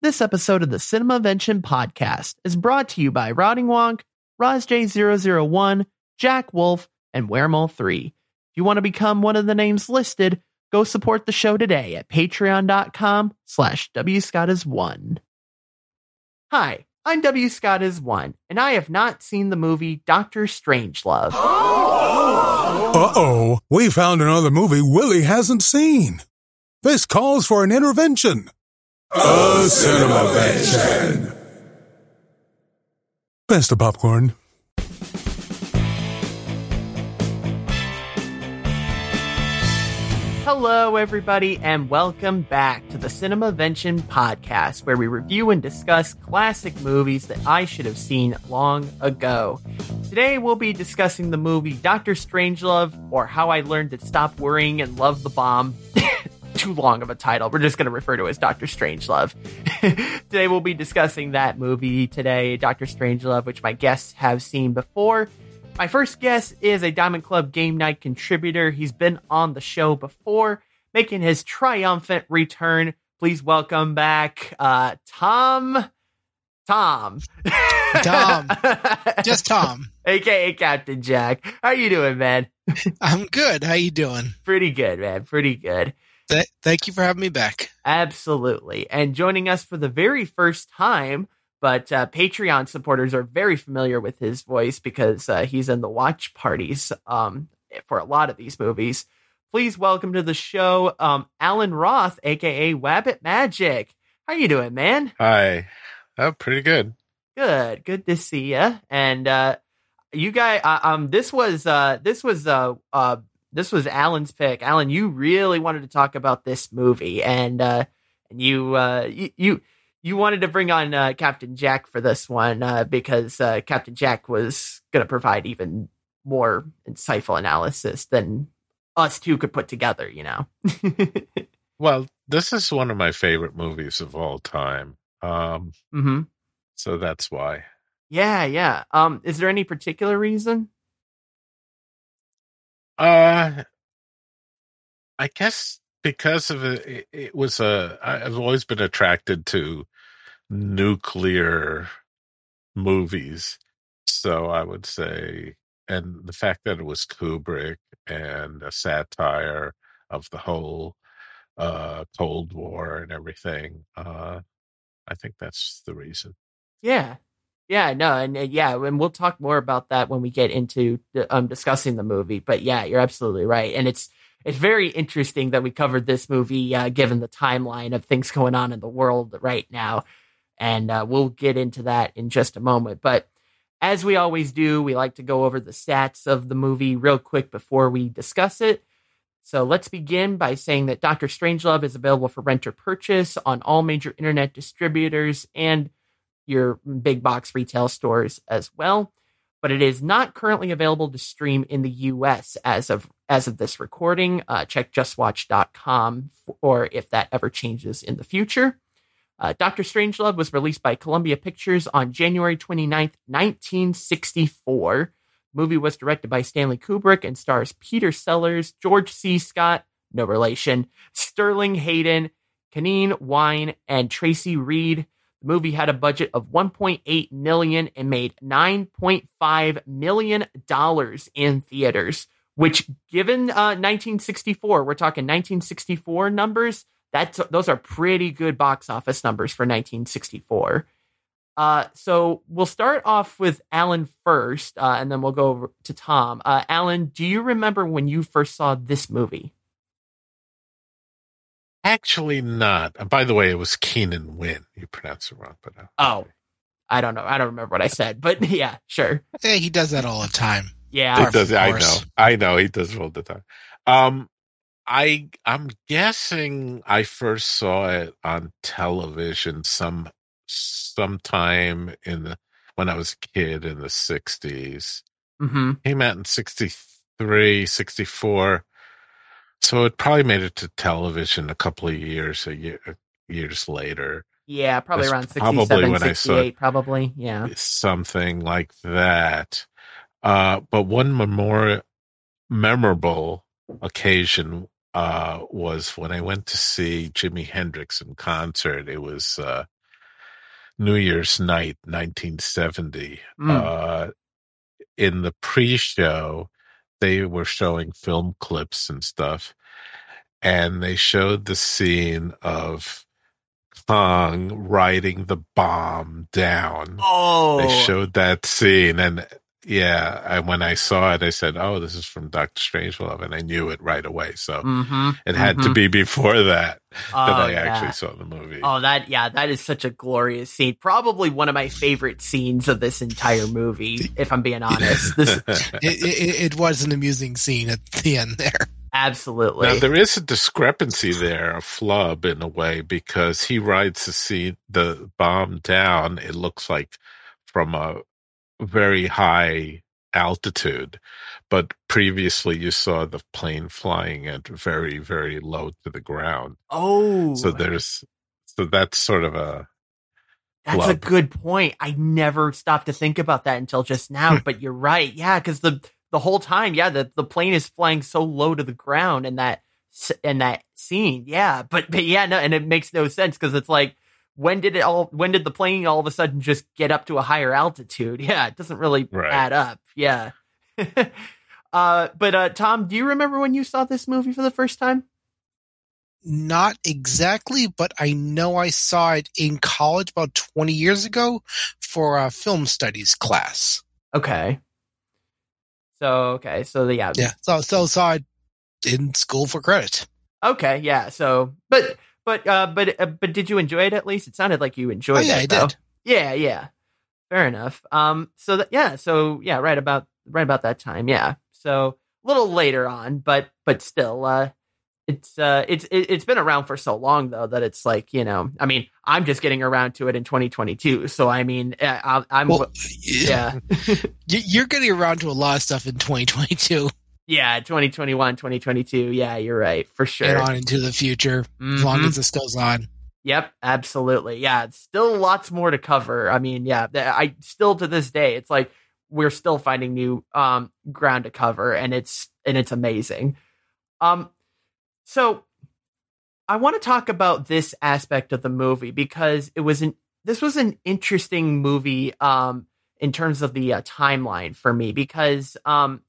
This episode of the Cinemavention podcast is brought to you by Rotting Wonk, RozJ001, Jack Wolf, and Weremole3. If you want to become one of the names listed, go support the show today at patreon.com slash wscottis1. Hi, I'm W. Scott is one, and I have not seen the movie Doctor Strangelove. Uh oh, we found another movie Willie hasn't seen. This calls for an intervention. A cinema Cinemavention. Best of popcorn. Hello, everybody, and welcome back to the Cinemavention podcast, where we review and discuss classic movies that I should have seen long ago. Today, we'll be discussing the movie Doctor Strangelove, or How I Learned to Stop Worrying and Love the Bomb. Too long of a title. We're just going to refer to it as Doctor Strangelove. today, we'll be discussing that movie today, Doctor Strangelove, which my guests have seen before. My first guest is a Diamond Club Game Night contributor. He's been on the show before, making his triumphant return. Please welcome back uh, Tom. Tom. Tom. Just Tom. AKA Captain Jack. How are you doing, man? I'm good. How you doing? Pretty good, man. Pretty good. Th- thank you for having me back. Absolutely. And joining us for the very first time but uh, Patreon supporters are very familiar with his voice because uh, he's in the watch parties um, for a lot of these movies. Please welcome to the show, um, Alan Roth, aka Wabbit Magic. How you doing, man? Hi, oh, pretty good. Good, good to see you. And uh, you guys, uh, um, this was uh, this was uh, uh, this was Alan's pick. Alan, you really wanted to talk about this movie, and uh, and you uh, you. you you wanted to bring on uh, Captain Jack for this one uh, because uh, Captain Jack was going to provide even more insightful analysis than us two could put together, you know. well, this is one of my favorite movies of all time. Um, mm-hmm. So that's why. Yeah, yeah. Um, is there any particular reason? Uh, I guess because of it, it, was a. I've always been attracted to nuclear movies. So I would say, and the fact that it was Kubrick and a satire of the whole uh, Cold War and everything, uh, I think that's the reason. Yeah. Yeah, no, and uh, yeah, and we'll talk more about that when we get into um, discussing the movie. But yeah, you're absolutely right, and it's it's very interesting that we covered this movie uh, given the timeline of things going on in the world right now. And uh, we'll get into that in just a moment. But as we always do, we like to go over the stats of the movie real quick before we discuss it. So let's begin by saying that Doctor Strangelove is available for rent or purchase on all major internet distributors and your big box retail stores as well. But it is not currently available to stream in the US as of as of this recording. Uh, check justwatch.com or if that ever changes in the future. Uh, Doctor Strangelove was released by Columbia Pictures on January 29th, 1964. The movie was directed by Stanley Kubrick and stars Peter Sellers, George C. Scott, no relation, Sterling Hayden, Canaan Wine, and Tracy Reed. The movie had a budget of 1.8 million and made 9.5 million dollars in theaters, which given uh, 1964, we're talking 1964 numbers, that's those are pretty good box office numbers for 1964. Uh, so we'll start off with Alan first, uh, and then we'll go to Tom. Uh, Alan, do you remember when you first saw this movie? Actually, not. By the way, it was Keenan Wynn. You pronounced it wrong, but uh, oh, I don't know. I don't remember what I said, but yeah, sure. Yeah, he does that all the time. Yeah, he does. I know. I know. He does it all the time. Um, I I'm guessing I first saw it on television some sometime in the when I was a kid in the 60s. Mm-hmm. Came out in 63, 64. So it probably made it to television a couple of years a year years later. Yeah, probably That's around 67, probably when 68, I saw probably. Yeah. Something like that. Uh, but one memorial memorable occasion uh, was when I went to see Jimi Hendrix in concert. It was uh, New Year's night, 1970. Mm. Uh, in the pre-show, they were showing film clips and stuff, and they showed the scene of Kong riding the bomb down. Oh, They showed that scene, and yeah, I, when I saw it, I said, "Oh, this is from Doctor Strangelove," and I knew it right away. So hmm it had to be before that that I yeah. actually saw the movie. Oh, that yeah, that is such a glorious scene. Probably one of my favorite scenes of this entire movie, if I'm being honest. This It, it, it was an amusing scene at the end there. absolutely. Now there is a discrepancy there, a flub in a way, because he rides the scene, the bomb down. It looks like from a very high altitude, but previously you saw the plane flying at very, very low to the ground. oh, So there's, so that's sort of a That's a good point. I never stopped to think about that until just now, but you're right. Yeah, because the the whole time, yeah, the, the plane is flying so low to the ground in that in that scene. Yeah, but but yeah, no, and it makes no sense because it's like when did it all when did the plane all of a sudden just get up to a higher altitude? Yeah, it doesn't really Right. add up. Yeah. uh but uh Tom, do you remember when you saw this movie for the first time? Not exactly, but I know I saw it in college about 20 years ago for a film studies class. Okay. So okay, so yeah, Yeah, so so saw it in school for credit. Okay, yeah. So, but but uh, but uh, but did you enjoy it at least? It sounded like you enjoyed Oh yeah, it. I though. did. Yeah, yeah. Fair enough. Um. So that yeah. So yeah. Right about right about that time. Yeah. So a little later on, but but still, uh, it's uh, it's it, it's been around for so long though that it's like you know. I mean, I'm just getting around to it in 2022. So I mean, uh, I, I'm Well, yeah. you're getting around to a lot of stuff in 2022 Yeah, 2021, 2022. Yeah, you're right for sure. and on into the future as long as this goes on. Yep, absolutely. Yeah, it's still lots more to cover. I mean, yeah, I still to this day, it's like we're still finding new um ground to cover, and it's and it's amazing. Um, so I want to talk about this aspect of the movie because it was an this was an interesting movie um in terms of the uh, timeline for me because um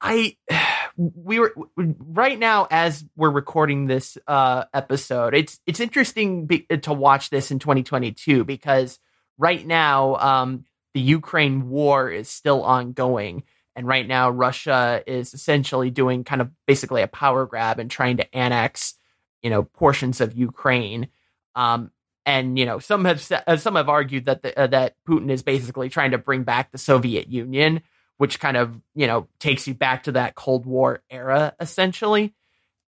I we were right now as we're recording this uh episode it's it's interesting be, to watch this in 2022 because right now um the Ukraine war is still ongoing. And right now Russia is essentially doing kind of basically a power grab and trying to annex you know portions of Ukraine. Um and you know some have uh, some have argued that the, uh, that Putin is basically trying to bring back the Soviet Union which kind of you know takes you back to that Cold War era essentially.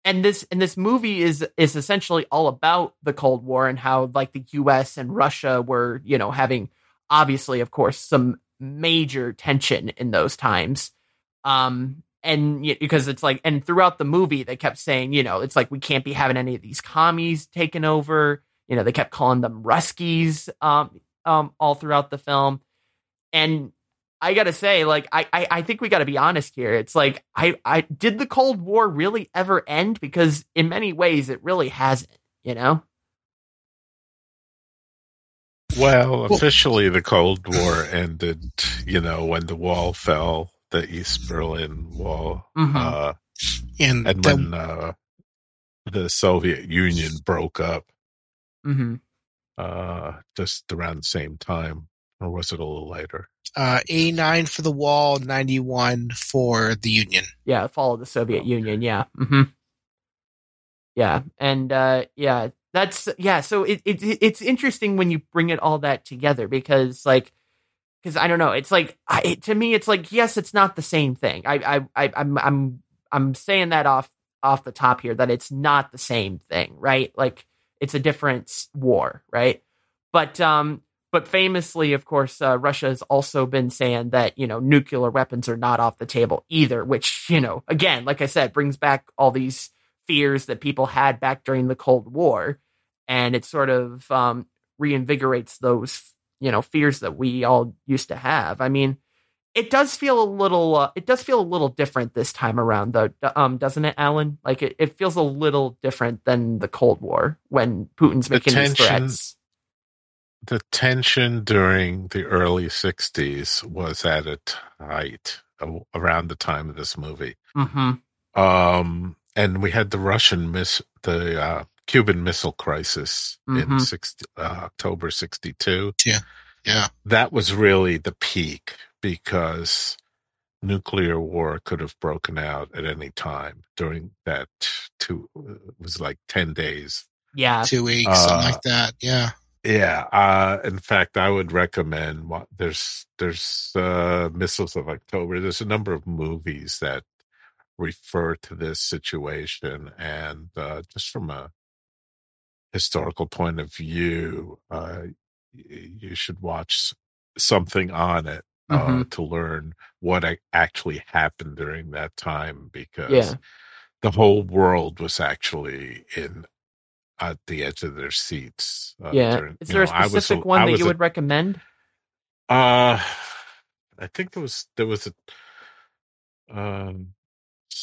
And this and this movie is is essentially all about the Cold War and how like the U.S. and Russia were you know having obviously of course some major tension in those times. Um, and because it's like and throughout the movie they kept saying you know it's like we can't be having any of these commies taken over. You know they kept calling them Ruskies um um all throughout the film. And I gotta say, like, I, I, I think we gotta be honest here. It's like, I, I did the Cold War really ever end? Because in many ways, it really hasn't. You know? Well, officially, the Cold War ended, you know, when the wall fell, the East Berlin Wall, Mhm. uh, And, and the- when uh, the Soviet Union broke up, hmm uh, just around the same time, or was it a little later? uh, 89 for the wall, 91 for the Union. Yeah, fall of the Soviet Union. Yeah. hmm Yeah, and uh, yeah, that's yeah. So it, it it's interesting when you bring it all that together because like because I don't know, it's like I, it, to me, it's like yes, it's not the same thing. I I, I I'm I'm I'm saying that off off the top here that it's not the same thing, right? Like it's a different war, right? But um, but famously, of course, uh, Russia has also been saying that you know nuclear weapons are not off the table either. Which you know, again, like I said, brings back all these fears that people had back during the Cold War, and it sort of um, reinvigorates those you know fears that we all used to have. I mean, it does feel a little uh, it does feel a little different this time around though um doesn't it alan like it, it feels a little different than the cold war when putin's The making these threats the tension during the early 60s was at its height uh, around the time of this movie. hmm Um, and we had the Russian miss, the uh, Cuban Missile Crisis in Mhm. 60, uh, October 62. Yeah. That was really the peak because nuclear war could have broken out at any time during that two, it was like 10 days Yeah. Two weeks, Uh, something like that. Yeah. Yeah, uh, in fact, I would recommend. There's there's uh, missiles of October. There's a number of movies that refer to this situation, and uh, just from a historical point of view, uh, you should watch something on it uh, Mhm. to learn what actually happened during that time, because Yeah. the whole world was actually in at the edge of their seats. Uh, Yeah. during- Is there a know, was specific a- one that you a- would recommend? Uh, I think there was there was a um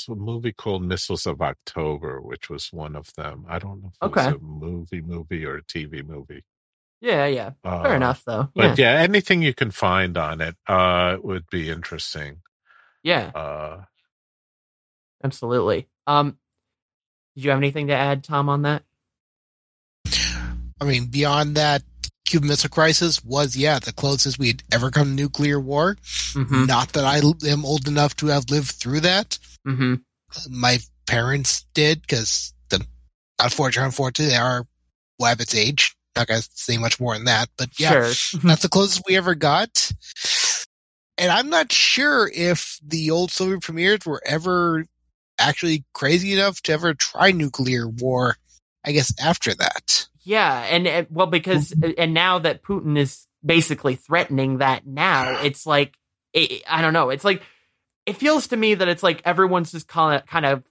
a movie called Missiles of October, which was one of them. I don't know if it Okay. was a movie movie or a TV movie. Yeah, yeah. Uh, Fair enough, though. Yeah. But yeah, anything you can find on it uh would be interesting. yeah, Uh absolutely. Um, did you have anything to add, Tom, on that? I mean, beyond that, Cuban Missile Crisis was, yeah, the closest we had ever come to nuclear war. Mm-hmm. Not that I am old enough to have lived through that. Mm-hmm. My parents did, because the unfortunately, unfortunately, they are Wabbit's age. Not going to say much more than that, but yeah, Sure. that's the closest we ever got. And I'm not sure if the old Soviet premiers were ever actually crazy enough to ever try nuclear war. I guess after that. Yeah, and, and well, because and now that Putin is basically threatening that now, it's like it, I don't know. It's like it feels to me that it's like everyone's just calling it kind of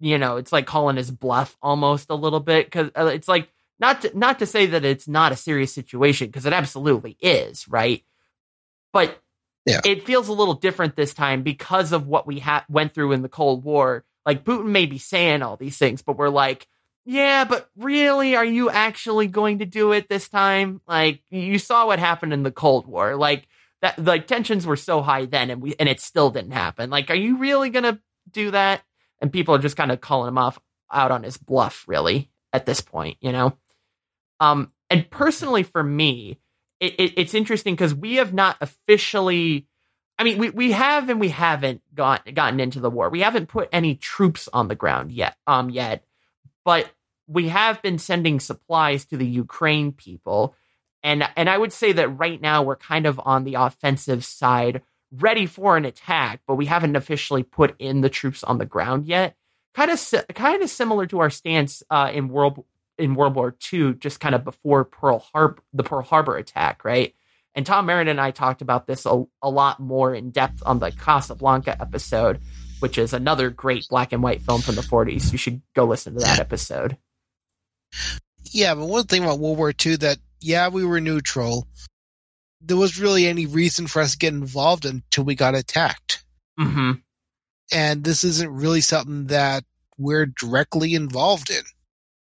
you know it's like calling his bluff almost a little bit because uh, it's like not to, not to say that it's not a serious situation because it absolutely is right, but Yeah. it feels a little different this time because of what we ha- went through in the Cold War. Like Putin may be saying all these things, but we're like yeah, but really, are you actually going to do it this time? Like you saw what happened in the Cold War. Like that like tensions were so high then and we and it still didn't happen. Like, are you really gonna do that? And people are just kind of calling him off out on his bluff, really, at this point, you know? Um, and personally for me, it, it, it's interesting because we have not officially I mean, we, we have and we haven't got, gotten into the war. We haven't put any troops on the ground yet. Um, yet, but we have been sending supplies to the Ukraine people, and and I would say that right now we're kind of on the offensive side, ready for an attack, but we haven't officially put in the troops on the ground yet. Kind of kind of similar to our stance uh, in World in World War II, just kind of before Pearl Harbor, the Pearl Harbor attack, right? And Tom Merritt and I talked about this a, a lot more in depth on the Casablanca episode, which is another great black and white film from the 40s. You should go listen to that episode. Yeah, but one thing about World War II that yeah, we were neutral. There was really any reason for us to get involved until we got attacked. Mm-hmm. And this isn't really something that we're directly involved in.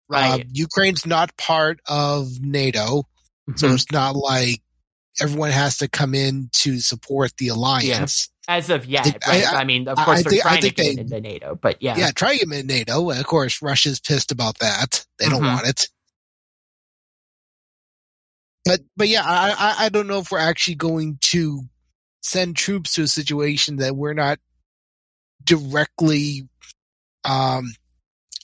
Right. Uh, Ukraine's not part of NATO, so Mhm. it's not like everyone has to come in to support the alliance. As of yet, right? I- I, mean, of course, I they're think- trying to get they- into NATO, but yeah. Yeah, try to get in NATO. And of course, Russia's pissed about that. They don't Mhm. want it. But but yeah, I, I I don't know if we're actually going to send troops to a situation that we're not directly um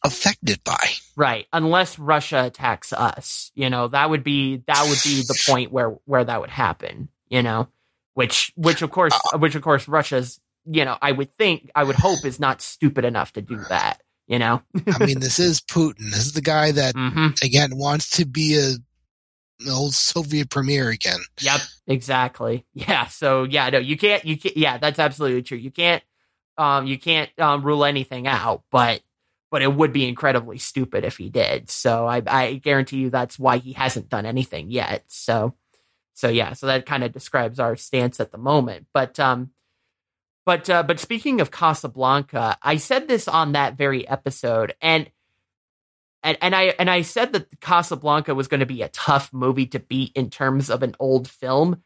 affected by. Right. Unless Russia attacks us, you know, that would be that would be the point where where that would happen, you know. Which which of course Uh, which of course Russia's, you know, I would think I would hope is not stupid enough to do that, you know. I mean, this is Putin. This is the guy that Mhm. again wants to be a an old Soviet premier again. Yep, exactly. Yeah, so yeah, no, you can't you can't yeah, that's absolutely true. You can't um you can't um rule anything out, but but it would be incredibly stupid if he did. So I I guarantee you that's why he hasn't done anything yet. So so yeah, so that kind of describes our stance at the moment. But um but uh, but speaking of Casablanca, I said this on that very episode and and, and I and I said that Casablanca was going to be a tough movie to beat in terms of an old film,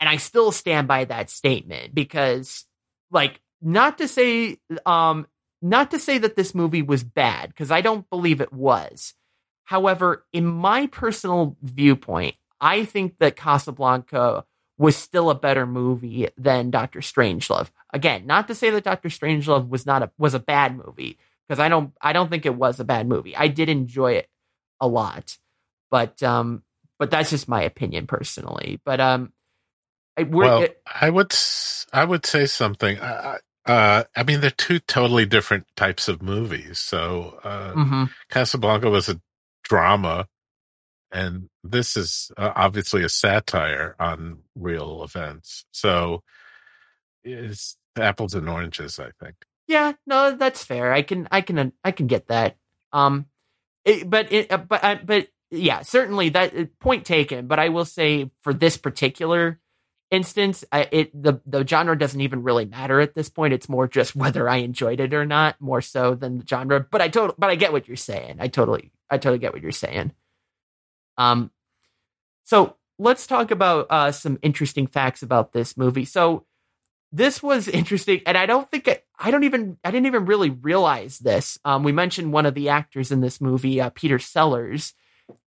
and I still stand by that statement because, like, not to say, um, not to say that this movie was bad because I don't believe it was. However, in my personal viewpoint, I think that Casablanca was still a better movie than Doctor Strangelove. Again, not to say that Doctor Strangelove was not a was a bad movie because I don't I don't think it was a bad movie. I did enjoy it a lot, but um, but that's just my opinion personally. But um, I, well, it, I would I would say something. I, uh, I mean, they're two totally different types of movies. So, uh, mm-hmm. Casablanca was a drama, and this is uh, obviously a satire on real events. So, it's apples and oranges, I think. Yeah, no, that's fair. I can, I can, I can get that. Um, it, but it, uh, but, uh, but yeah, certainly that uh, point taken. But I will say for this particular instance, I, it the the genre doesn't even really matter at this point. It's more just whether I enjoyed it or not, more so than the genre. But I total, but I get what you're saying. I totally, I totally get what you're saying. Um, so let's talk about uh, some interesting facts about this movie. So this was interesting, and I don't think it, I don't even I didn't even really realize this. Um, we mentioned one of the actors in this movie, uh, Peter Sellers,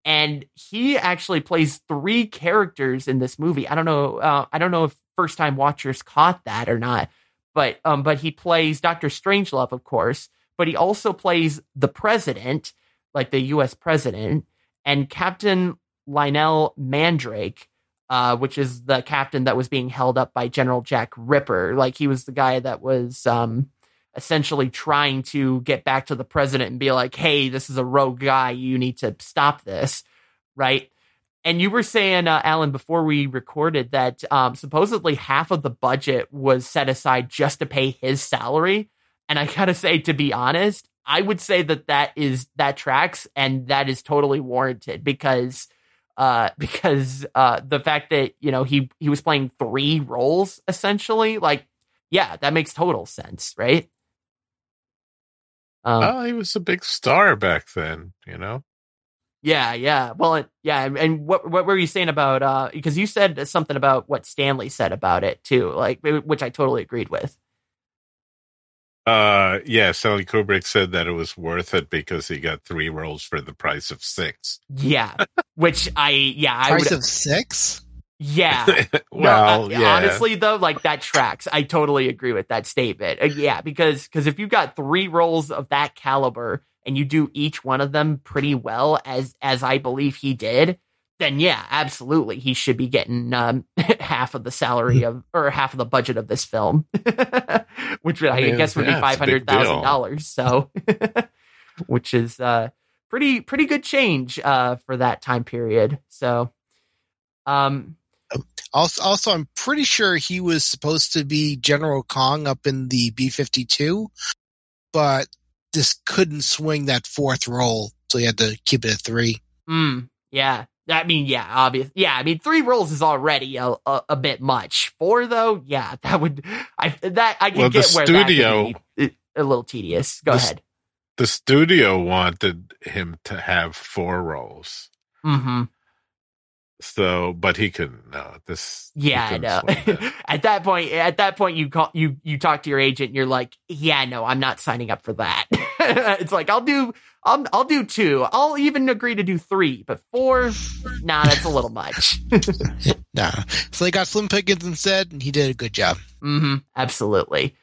and he actually plays three characters in this movie. I don't know. Uh, I don't know if first time watchers caught that or not, but um, but he plays Doctor Strangelove, of course, but he also plays the president, like the U.S. president, and Captain Lionel Mandrake uh, which is the captain that was being held up by General Jack Ripper. Like he was the guy that was um, essentially trying to get back to the president and be like, "Hey, this is a rogue guy. You need to stop this." Right. And you were saying, uh, Alan, before we recorded that um, supposedly half of the budget was set aside just to pay his salary. And I gotta say, to be honest, I would say that that is that tracks and that is totally warranted because uh, because uh, the fact that you know he he was playing three roles essentially, like yeah, that makes total sense, right? Um, oh, he was a big star back then, you know. Yeah, yeah. Well, yeah. And what what were you saying about? uh Because you said something about what Stanley said about it too, like which I totally agreed with. Uh, yeah, Stanley Kubrick said that it was worth it because he got three roles for the price of six. Yeah, which I yeah I price would, of six. Yeah. well, no, yeah. Honestly, though, like that tracks. I totally agree with that statement. Uh, yeah, because because if you got three roles of that caliber and you do each one of them pretty well, as as I believe he did, then yeah, absolutely, he should be getting um, half of the salary of or half of the budget of this film, which I, I mean, guess would yeah, be five hundred thousand dollars. So, which is uh, pretty pretty good change uh, for that time period. So, um, also, also, I'm pretty sure he was supposed to be General Kong up in the B fifty two, but just couldn't swing that fourth role, so he had to keep it at three. Mm, yeah, I mean, yeah, obvious. Yeah, I mean, three rolls is already a, a, a, bit much. Four though, yeah, that would I that I can well, get where studio, that a little tedious. Go the, ahead. The studio wanted him to have four rolls. Mm-hmm. So, but he couldn't. No, this. Yeah, I know. at that point, at that point, you call you you talk to your agent. and You're like, yeah, no, I'm not signing up for that. it's like I'll do I'll I'll do two. I'll even agree to do three, but four, nah, that's a little much. nah. So they got Slim Pickens instead, and he did a good job. Mm-hmm. Absolutely.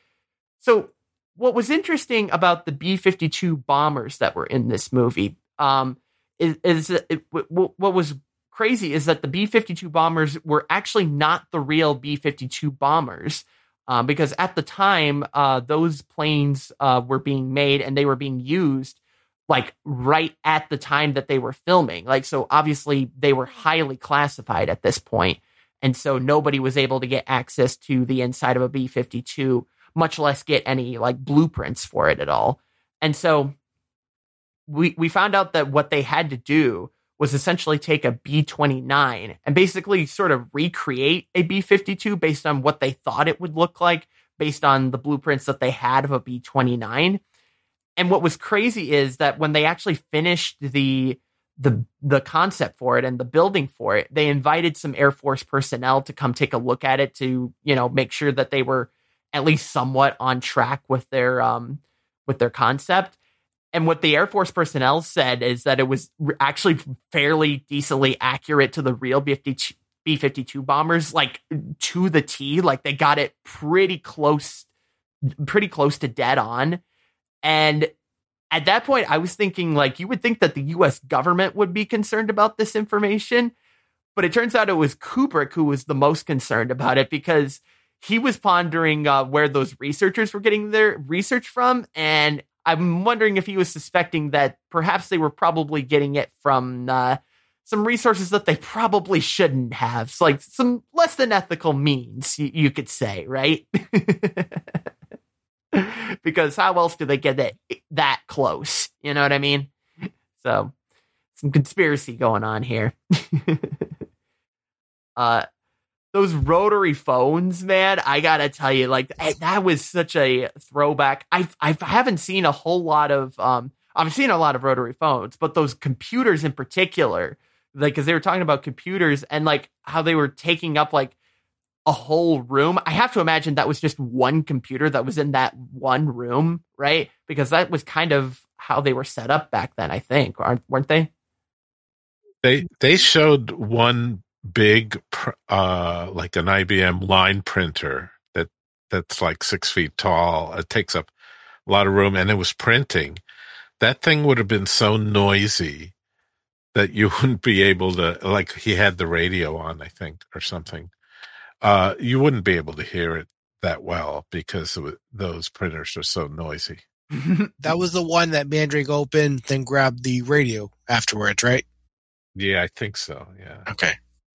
So what was interesting about the B fifty two bombers that were in this movie, um, is, is it, what was crazy is that the B 52 bombers were actually not the real B 52 bombers. Um, because at the time, uh, those planes uh, were being made and they were being used like right at the time that they were filming. Like, so obviously they were highly classified at this point, And so nobody was able to get access to the inside of a B 52, much less get any like blueprints for it at all. And so we, we found out that what they had to do was essentially take a B 29 and basically sort of recreate a B 52 based on what they thought it would look like, based on the blueprints that they had of a B 29 and what was crazy is that when they actually finished the the the concept for it and the building for it, they invited some Air Force personnel to come take a look at it to, you know, make sure that they were at least somewhat on track with their um with their concept. And what the Air Force personnel said is that it was actually fairly decently accurate to the real B 52 bombers, like to the T. Like they got it pretty close, pretty close to dead on. And at that point, I was thinking, like, you would think that the US government would be concerned about this information. But it turns out it was Kubrick who was the most concerned about it because he was pondering uh, where those researchers were getting their research from. And I'm wondering if he was suspecting that perhaps they were probably getting it from uh, some resources that they probably shouldn't have. So like some less than ethical means, you, you could say, right? because how else do they get that that close? You know what I mean? So some conspiracy going on here. uh those rotary phones, man, I gotta tell you, like eh, that was such a throwback. I I haven't seen a whole lot of um I've seen a lot of rotary phones, but those computers in particular, like because they were talking about computers and like how they were taking up like a whole room. I have to imagine that was just one computer that was in that one room, right? Because that was kind of how they were set up back then. I think, aren't weren't they? They they showed one big uh like an IBM line printer that that's like six feet tall. It takes up a lot of room and it was printing. That thing would have been so noisy that you wouldn't be able to like he had the radio on, I think, or something. Uh you wouldn't be able to hear it that well because those printers are so noisy. that was the one that Mandrake opened, then grabbed the radio afterwards, right? Yeah, I think so. Yeah. Okay.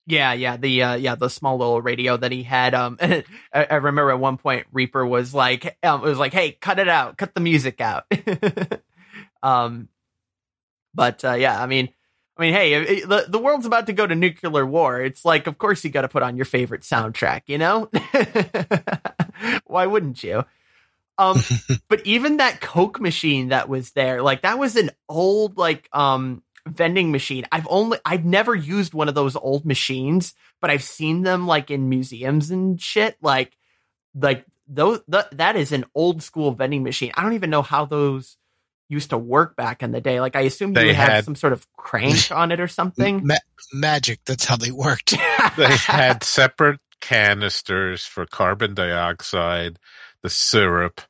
Yeah, yeah, the uh, yeah the small little radio that he had. Um, I, I, remember at one point Reaper was like, um, it was like, hey, cut it out, cut the music out. um, but uh, yeah, I mean, I mean, hey, it, the the world's about to go to nuclear war. It's like, of course, you got to put on your favorite soundtrack, you know? Why wouldn't you? Um, but even that Coke machine that was there, like that was an old like um vending machine. I've only I've never used one of those old machines, but I've seen them like in museums and shit. Like like those th- that is an old school vending machine. I don't even know how those used to work back in the day. Like I assume you had, had some sort of crank on it or something. Ma- magic. That's how they worked. they had separate canisters for carbon dioxide, the syrup,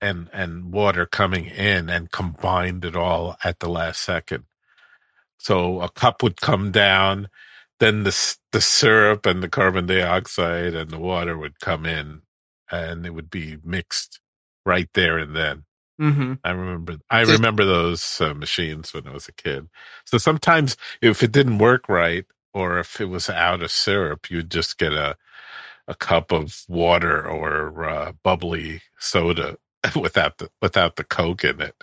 and and water coming in, and combined it all at the last second. So a cup would come down, then the the syrup and the carbon dioxide and the water would come in, and it would be mixed right there and then. Mm-hmm. I remember I remember those uh, machines when I was a kid. So sometimes if it didn't work right, or if it was out of syrup, you'd just get a a cup of water or uh, bubbly soda without the without the coke in it.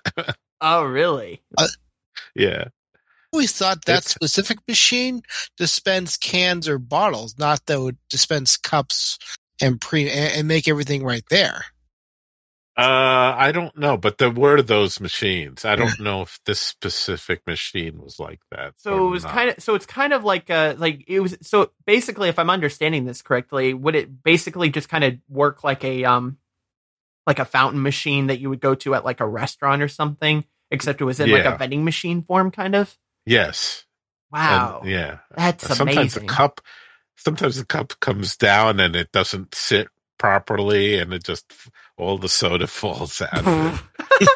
oh, really? Uh, yeah always thought that it's, specific machine dispensed cans or bottles, not that would dispense cups and pre and, and make everything right there. Uh, I don't know, but there were those machines. I don't know if this specific machine was like that. So it was not. kind of. So it's kind of like a like it was. So basically, if I'm understanding this correctly, would it basically just kind of work like a um, like a fountain machine that you would go to at like a restaurant or something, except it was in yeah. like a vending machine form, kind of. Yes. Wow. And, yeah. That's sometimes amazing. the cup sometimes the cup comes down and it doesn't sit properly and it just all the soda falls out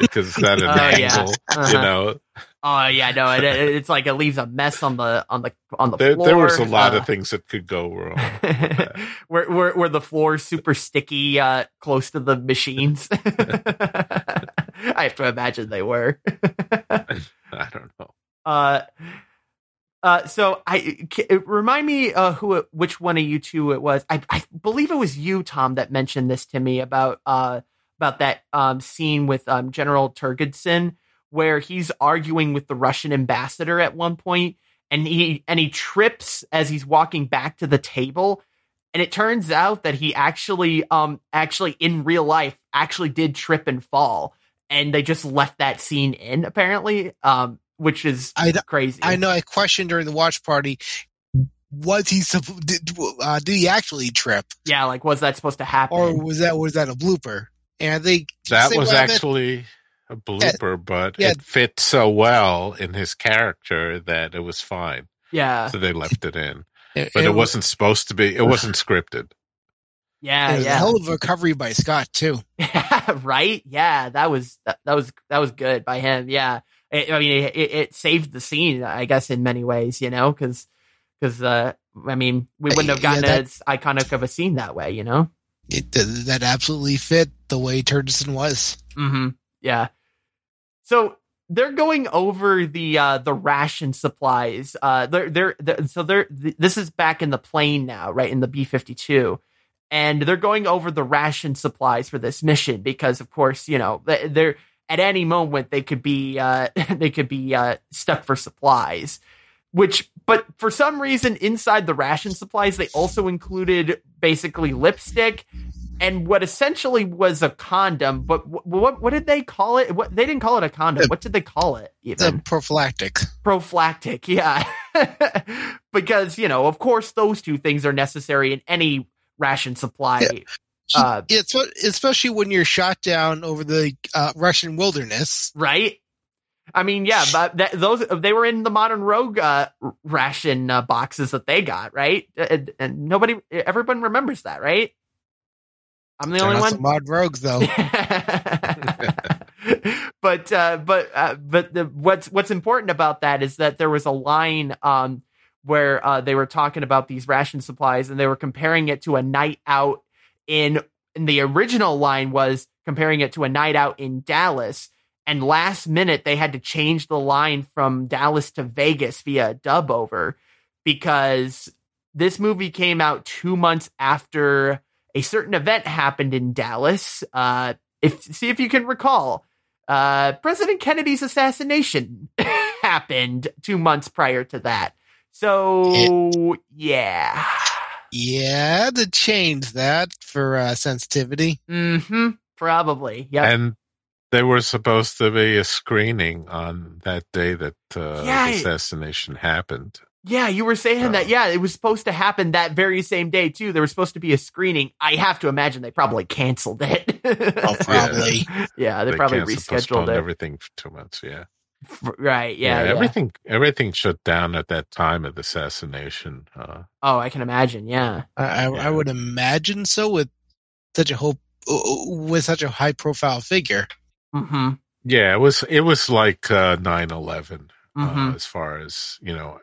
because it's at an oh, angle, yeah. uh-huh. you know. Oh yeah, no, it, it's like it leaves a mess on the on the on the there, floor. There was a lot uh, of things that could go wrong. where, where where the floor's super sticky, uh, close to the machines. I have to imagine they were. I don't know. Uh, uh, so I remind me uh, who which one of you two it was. I, I believe it was you, Tom, that mentioned this to me about uh about that um scene with um General Turgidson where he's arguing with the Russian ambassador at one point, and he and he trips as he's walking back to the table, and it turns out that he actually um actually in real life actually did trip and fall. And they just left that scene in apparently, um, which is I- crazy. I know I questioned during the watch party, was he, did, uh, did he actually trip? Yeah, like was that supposed to happen? Or was that, was that a blooper? And they, That was actually a blooper, but yeah. it fit so well in his character that it was fine. yeah, So they left it in. it, But it, was, wasn't supposed to be. It wasn't scripted. yeah, it was a yeah. hell of a recovery by Scott too. right? Yeah, that was that, that was that was good by him. Yeah, it, I mean, it, it, it saved the scene, I guess, in many ways. You know, because because uh, I mean, we wouldn't have Yeah, gotten that- as iconic of a scene that way. You know. It, that absolutely fit the way Turgidson was. Mm-hmm. Yeah. So they're going over the uh the ration supplies. Uh they're they're, they're so they're th- this is back in the plane now, right? In the B fifty two. And they're going over the ration supplies for this mission because of course, you know, they're at any moment they could be uh they could be uh stuck for supplies. Which but for some reason inside the ration supplies they also included basically lipstick and what essentially was a condom, but what what, what did they call it? What they didn't call it a condom. What did they call it? The prophylactic. prophylactic, yeah. because you know, of course, those two things are necessary in any ration supply. Uh, Yeah, it's especially when you're shot down over the uh, Russian wilderness. right? I mean, yeah, but that, those they were in the modern rogue uh, ration uh, boxes that they got, right? And, and nobody, everyone remembers that, right? I'm the They're only one. some odd rogues, though. but uh, but uh, but the, what's what's important about that is that there was a line um, where uh, they were talking about these ration supplies and they were comparing it to a night out in. And the original line was comparing it to a night out in Dallas. And last minute they had to change the line from Dallas to Vegas via a dub over because this movie came out two months after a certain event happened in Dallas. Uh, if see if you can recall, uh, President Kennedy's assassination happened two months prior to that. So yeah, Yeah, to change that for uh, sensitivity. Mm-hmm. probably. Yeah. And there was supposed to be a screening on that day that uh, Yeah. the assassination happened. yeah, you were saying that. Uh, Yeah, it was supposed to happen that very same day too. There was supposed to be a screening. I have to imagine they probably canceled it. Oh, probably. yeah, they, probably rescheduled it. everything for two months. Yeah. Right? Yeah, yeah. Everything. Everything shut down at that time of the assassination. Uh, Oh, I can imagine. Yeah. I, I, Yeah. I would imagine so with such a hope uh, with such a high profile figure. hmm yeah, it was. It was like uh, 9-11, hmm uh, as far as you know.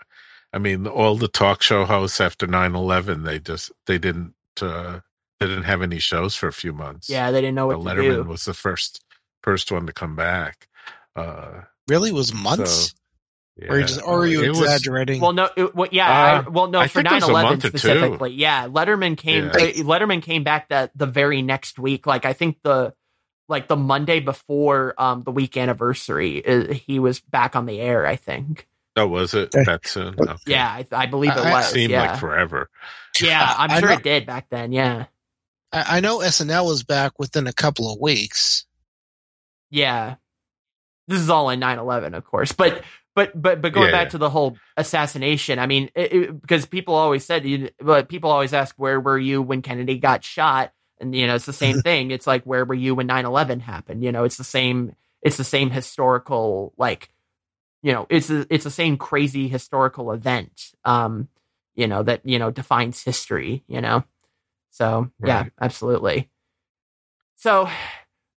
I mean, all the talk show hosts after 9-11, they just they didn't uh, they didn't have any shows for a few months. Yeah, they didn't know Uh, what to Letterman do. was the first first one to come back. Uh, Really, was months, yeah. or you just, or are you It was- exaggerating? Well, no, it, well, yeah, Uh, I, well, no, I for think it was a 9-11 month two. specifically, yeah. Letterman came, Yeah. uh, Letterman came back that the very next week. Like I think the, like the Monday before um the week anniversary, uh, he was back on the air. I think. oh, was it that soon? Okay. Yeah, I, I believe it I- I was. seemed yeah, like forever. yeah, I'm sure know- it did back then. Yeah, I, I know SNL was back within a couple of weeks. yeah. This is all in 9-11, of course, but. But but but going Yeah, back yeah. to the whole assassination, I mean, it, it- because people always said, you, but people always ask, where were you when Kennedy got shot? And you know, it's the same thing. It's like, where were you when 9-11 happened? You know, it's the same. It's the same historical, like, you know, it's a, it's the same crazy historical event. Um, you know that you know defines history. You know, so yeah, absolutely. So,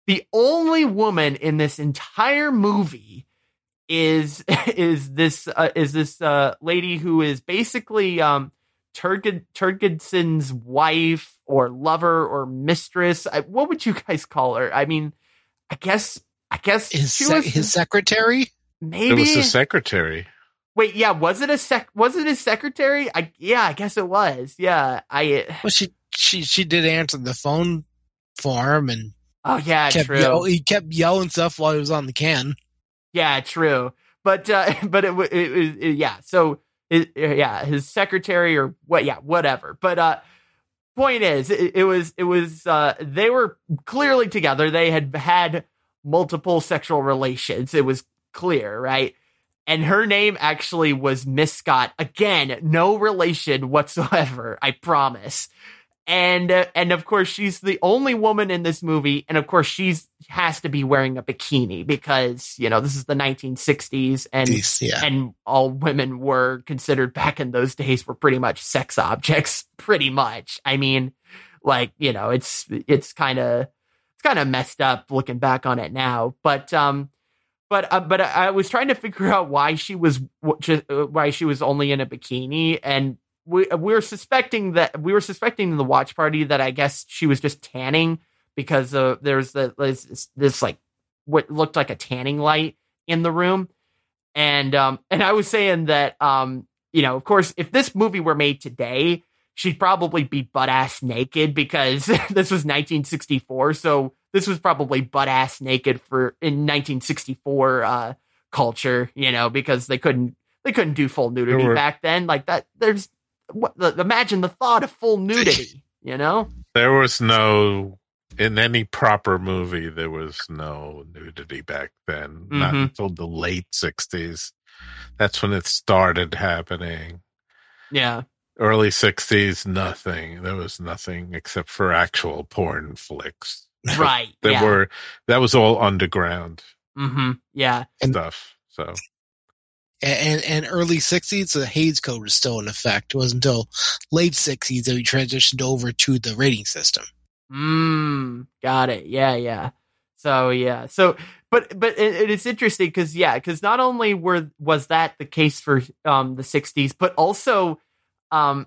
the only woman in this entire movie is is this uh, is this uh, lady who is basically um Turgid Turgidson's wife or lover or mistress. I, what would you guys call her? I mean, I guess I guess His she was his secretary. maybe. It was the secretary. Wait, yeah, was it a sec? Was it his secretary? I yeah, I guess it was. Yeah, I. Well, she she she did answer the phone for him and Oh yeah, kept true. yell, he kept yelling stuff while he was on the can. Yeah, true. But uh, but it, it, it, it yeah. So it, yeah, his secretary or what? Yeah, whatever. But uh, point is, it, it was it was uh, they were clearly together. They had had multiple sexual relations. It was clear, right? And her name actually was Miss Scott. Again, no relation whatsoever, I promise. And uh, and of course she's the only woman in this movie and of course she's has to be wearing a bikini because, you know, this is the 1960s and yeah. and all women were considered back in those days were pretty much sex objects pretty much. I mean like you know it's it's kind of it's kind of messed up looking back on it now. But um but uh, but I was trying to figure out why she was uh, why she was only in a bikini. And we we were suspecting that we were suspecting in the watch party that I guess she was just tanning because uh, there's the this, this like what looked like a tanning light in the room. And um and I was saying that um you know of course if this movie were made today she'd probably be butt ass naked because this was 1964 so this was probably butt ass naked for in 1964 uh culture you know because they couldn't they couldn't do full nudity back then. Like that there's what the, imagine the thought of full nudity you know There was no in any proper movie. There was no nudity back then. Not Mhm. until the late '60s. That's when it started happening. yeah Early '60s, nothing. There was nothing except for actual porn flicks. right There yeah were that was all underground hmm yeah stuff. So and and early '60s, the Hays Code was still in effect. It wasn't until late '60s that we transitioned over to the rating system. Mm, got it. Yeah, yeah. So yeah. So but but it, it is interesting because yeah, because not only were was that the case for um the '60s, but also um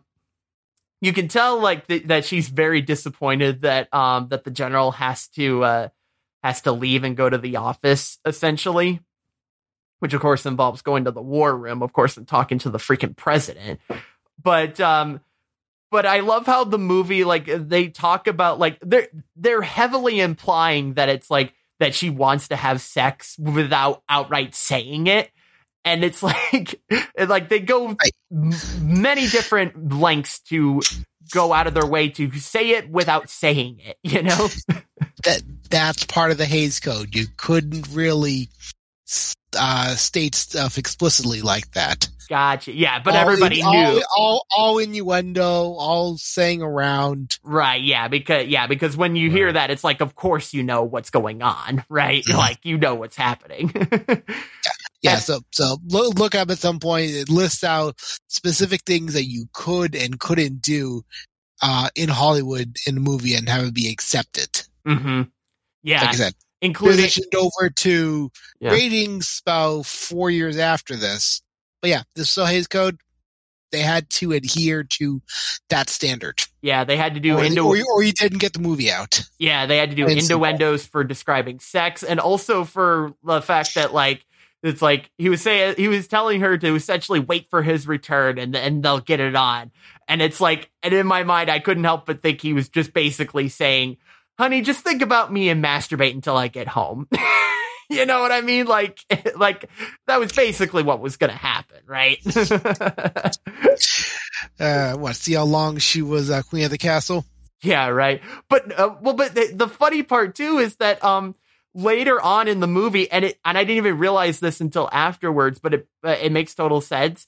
you can tell like th- that she's very disappointed that um that the general has to uh has to leave and go to the office essentially which of course involves going to the war room of course and talking to the freaking president. But um but I love how the movie like they talk about like they're they're heavily implying that it's like that she wants to have sex without outright saying it. And it's like like they go many different lengths to go out of their way to say it without saying it you know? That that's part of the Hays Code. You couldn't really uh, state stuff explicitly like that. gotcha yeah but All everybody in- knew all, all, all innuendo, all saying around. Right, yeah, because yeah, because when you hear that, it's like, of course you know what's going on, right? Like you know what's happening. Yeah, And- so so look, look up at some point. It lists out specific things that you could and couldn't do uh, in Hollywood in a movie and have it be accepted. hmm Yeah, Like I said, including transitioned over to Yeah. ratings about four years after this. But yeah, the Hays Code, they had to adhere to that standard, yeah, they had to do or, innu- or, you- or you didn't get the movie out. yeah, they had to do innuendos for describing sex, and also for the fact that like it's like he was saying he was telling her to essentially wait for his return and and they'll get it on, and it's like and in my mind I couldn't help but think he was just basically saying, "Honey, just think about me and masturbate until I get home." you know what I mean? Like, like that was basically what was going to happen, right? Uh, what? See how long she was uh, queen of the castle? yeah, right. But uh, well, but the, the funny part too is that um later on in the movie, and it and I didn't even realize this until afterwards, but it uh, it makes total sense.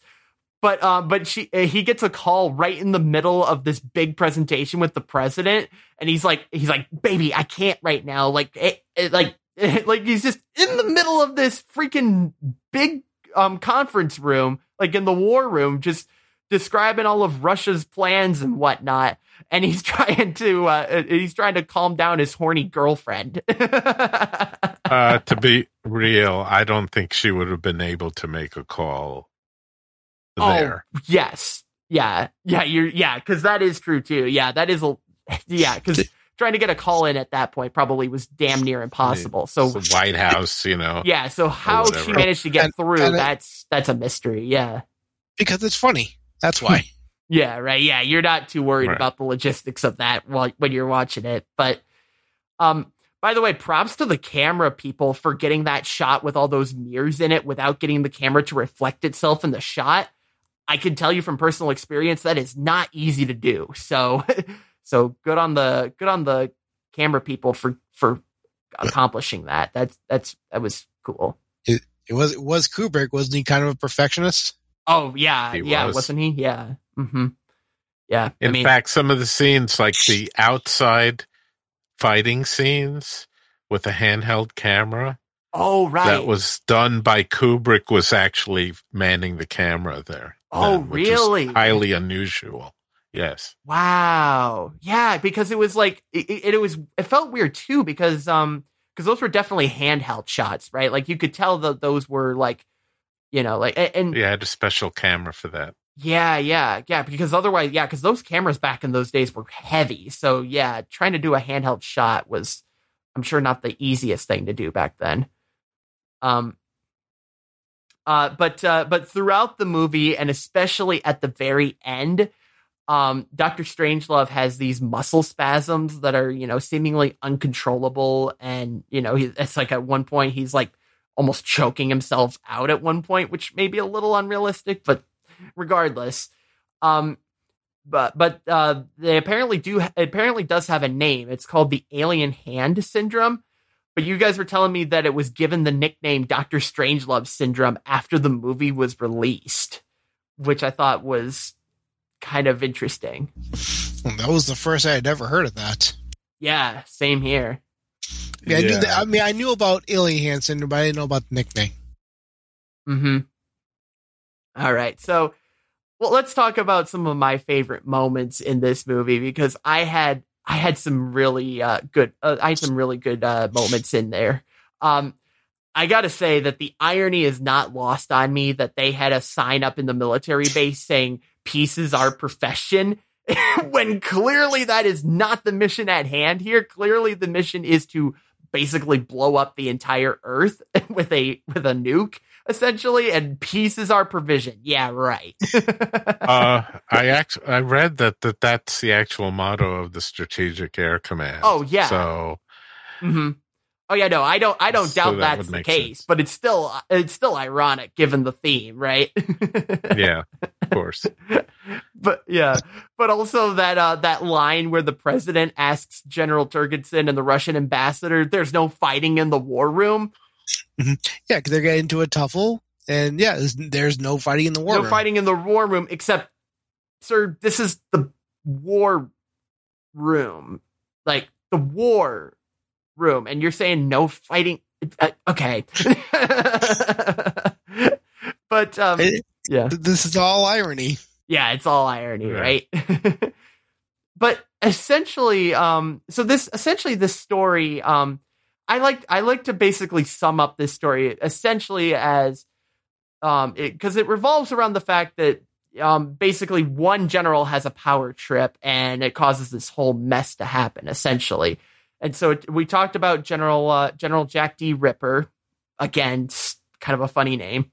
But um, but she uh, he gets a call right in the middle of this big presentation with the president, and he's like he's like, baby, I can't right now, like it, it, like like he's just in the middle of this freaking big um conference room, like in the war room, just describing all of Russia's plans and whatnot. And he's trying to uh, he's trying to calm down his horny girlfriend. uh, to be real, I don't think she would have been able to make a call there. Oh, yes. Yeah. Yeah, you're yeah, cuz that is true too. Yeah, that is a yeah, cuz trying to get a call in at that point probably was damn near impossible. So the White House, you know. yeah, so how she managed to get And- through and it- that's that's a mystery. Yeah. Because it's funny. That's why. Yeah, right. Yeah, you're not too worried Right. about the logistics of that while when you're watching it. But um by the way, props to the camera people for getting that shot with all those mirrors in it without getting the camera to reflect itself in the shot. I can tell you from personal experience that is not easy to do. So so good on the good on the camera people for for accomplishing that. That's that's that was cool. It was it was Kubrick, wasn't he? Kind of a perfectionist. Oh yeah, He yeah, was. wasn't he? Yeah. Mm-hmm. Yeah. In I mean, fact, some of the scenes, like the outside fighting scenes with a handheld camera, oh right. that was done by Kubrick, was actually manning the camera there. Oh, then, really? highly unusual. Yes. Wow. Yeah, because it was like it, it, it was it felt weird too because um because those were definitely handheld shots, right? Like you could tell that those were like you know like and Yeah, I had a special camera for that. yeah, yeah, yeah, because otherwise yeah, because those cameras back in those days were heavy. So yeah, trying to do a handheld shot was I'm sure not the easiest thing to do back then. Um uh but uh but throughout the movie and especially at the very end um, Doctor Strangelove has these muscle spasms that are, you know, seemingly uncontrollable, and you know, he, it's like at one point he's like almost choking himself out at one point, which may be a little unrealistic, but regardless, um, but but uh, they apparently do apparently does have a name. It's called the alien hand syndrome. But you guys were telling me that it was given the nickname Doctor Strangelove syndrome after the movie was released, which I thought was kind of interesting. That was the first I had ever heard of that. Yeah, same here. Yeah, I knew that. I mean, I knew about Alien Hand Syndrome, but I didn't know about the nickname. Mm-hmm. All right. So, well, let's talk about some of my favorite moments in this movie because I had I had some really uh, good uh, I had some really good uh, moments in there. Um, I got to say that the irony is not lost on me that they had a sign up in the military base saying peace is our profession when clearly that is not the mission at hand here. Clearly the mission is to basically blow up the entire earth with a with a nuke essentially and peace is our provision. Yeah, right. uh, I act- I read that, that that's the actual motto of the Strategic Air Command. Oh, yeah. So hmm Oh yeah, no, I don't. I don't So doubt that that's the case, sense. but it's still it's still ironic given the theme, right? yeah, of course. but yeah, but also that uh that line where the president asks General Turgidson and the Russian ambassador, "There's no fighting in the war room. Yeah, because they're getting into a tuffle, and yeah, there's, there's no fighting in the war. no room. fighting in the war room, except, sir, this is the war room, like the war room, and you're saying no fighting. Uh, okay, but um, It- yeah, This is all irony. yeah, it's all irony, Yeah. right? but essentially, um, so this essentially this story, um, I like I like to basically sum up this story essentially as, um, because it, revolves around the fact that um, basically one general has a power trip and it causes this whole mess to happen essentially. And so it, we talked about General uh, General Jack D. Ripper again, kind of a funny name.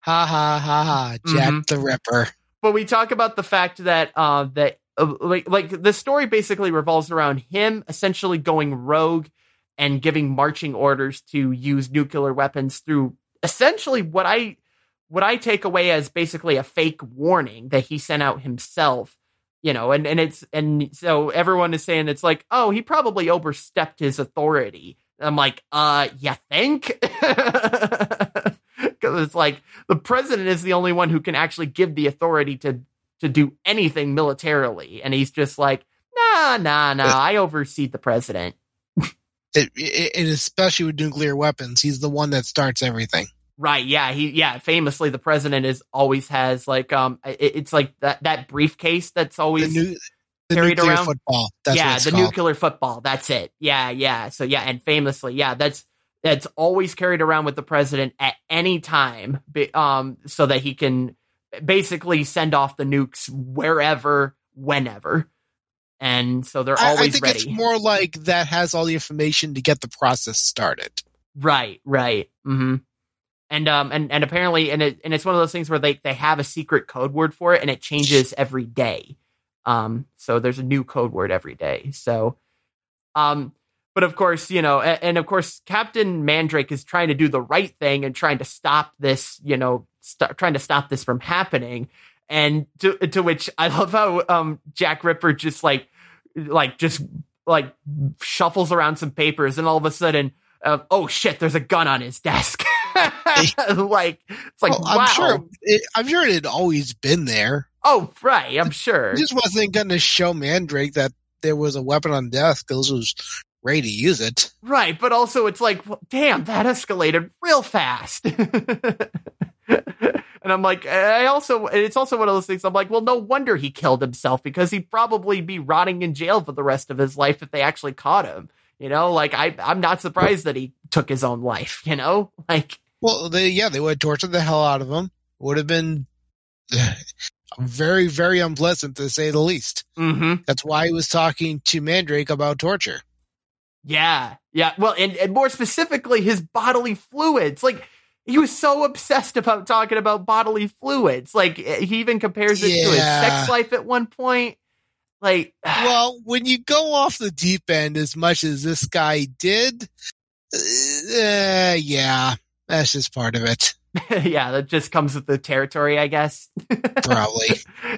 Ha ha ha ha. Jack Mhm. the Ripper. but we talk about the fact that uh that uh, like like the story basically revolves around him essentially going rogue and giving marching orders to use nuclear weapons through essentially what I what I take away as basically a fake warning that he sent out himself you know and and it's and so everyone is saying it's like oh he probably overstepped his authority. I'm like uh you think? Because it's like the president is the only one who can actually give the authority to to do anything militarily. And he's just like nah nah nah i oversee the president It, it, and especially with nuclear weapons, he's the one that starts everything. right yeah he yeah famously the president is always has like um it, it's like that that briefcase that's The, always nu- the carried nuclear around? football. That's yeah, the called. nuclear football. That's it. Yeah, yeah. So yeah, and famously, yeah, that's that's always carried around with the president at any time, um, so that he can basically send off the nukes wherever, whenever, and so they're I, always I think ready. it's more like that has all the information to get the process started. Right, right. hmm And um and and apparently and it and it's one of those things where they they have a secret code word for it and it changes every day. Um so there's a new code word every day. So um but of course, you know, and, and of course Captain Mandrake is trying to do the right thing and trying to stop this, you know, st- trying to stop this from happening. And to to which I love how um Jack Ripper just like like just like shuffles around some papers, and all of a sudden, uh, oh shit, there's a gun on his desk. like it's like Well, wow. I'm sure. It, I'm sure it had always been there. Oh right, I'm sure. He just wasn't going to show Mandrake that there was a weapon on desk because was ready to use it. Right, but also it's like, well, damn, that escalated real fast. and I'm like, I also, it's also one of those things. I'm like, well, no wonder he killed himself because he'd probably be rotting in jail for the rest of his life if they actually caught him. You know, like I, I'm not surprised that he took his own life. You know, like, Well, they yeah, they would have tortured the hell out of him. Would have been very, very unpleasant to say the least. mm-hmm. That's why he was talking to Mandrake about torture. yeah, yeah. Well, and, and more specifically, his bodily fluids. Like, he was so obsessed about talking about bodily fluids. Like, he even compares it to his sex life at one point. Like, Well, when you go off the deep end as much as this guy did, uh, yeah, that's just part of it. yeah, that just comes with the territory, I guess. Probably.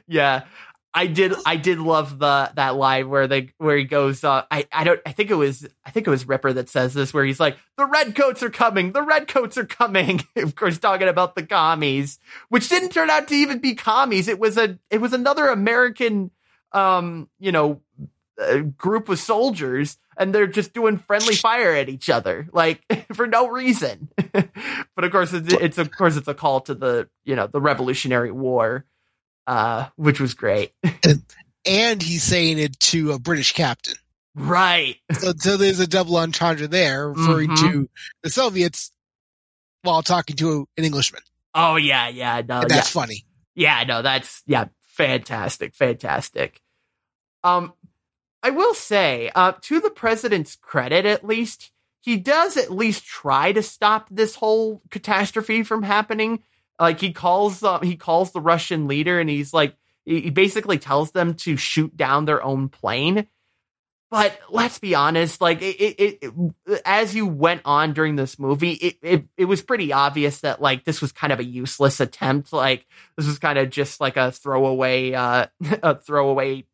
yeah. I did I did love the that line where they where he goes uh I I don't I think it was I think it was Ripper that says this where he's like the redcoats are coming the redcoats are coming. Of course talking about the commies which didn't turn out to even be commies. It was a it was another American um you know uh, group of soldiers and they're just doing friendly fire at each other like for no reason. But of course it's, it's of course it's a call to the you know the revolutionary war uh which was great and he's saying it to a British captain. right So, so there's a double entendre there, referring Mhm. to the Soviets while talking to an Englishman. oh yeah yeah no And yeah that's funny. yeah no that's yeah fantastic fantastic um i will say uh to the president's credit at least he does at least try to stop this whole catastrophe from happening like he calls he calls the russian leader and he's like he he basically tells them to shoot down their own plane. But let's be honest like it, it, it as you went on during this movie it, it it was pretty obvious that like this was kind of a useless attempt. Like this was kind of just like a throwaway uh a throwaway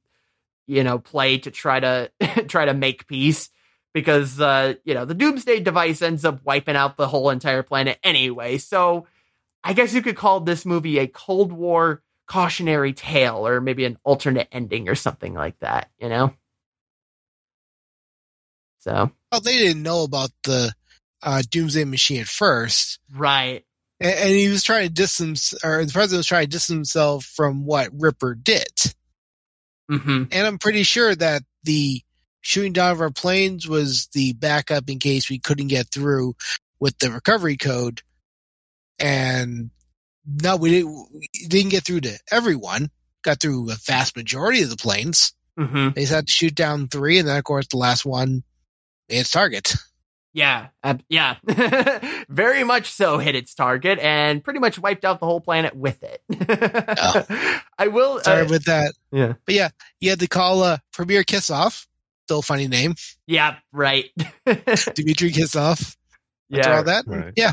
you know play to try to try to make peace because uh you know the doomsday device ends up wiping out the whole entire planet anyway. So i guess you could call this movie a cold war cautionary tale or maybe an alternate ending or something like that you know? So. Well, they didn't know about the uh, Doomsday Machine at first, right. And, and he was trying to distance, or the president was trying to distance himself from what Ripper did. hmm And I'm pretty sure that the shooting down of our planes was the backup in case we couldn't get through with the recovery code. And no, we didn't, we didn't get through to everyone. Got through a vast majority of the planes. hmm They just had to shoot down three, and then of course the last one made its target. Yeah, ab- yeah, very much so. Hit its target and pretty much wiped out the whole planet with it. I will. Sorry Uh, with that. yeah, But yeah, you had to call uh, Premier Kiss Off. Still a funny name, yeah, right. Dmitry Kissoff. After yeah, all that, Right. yeah,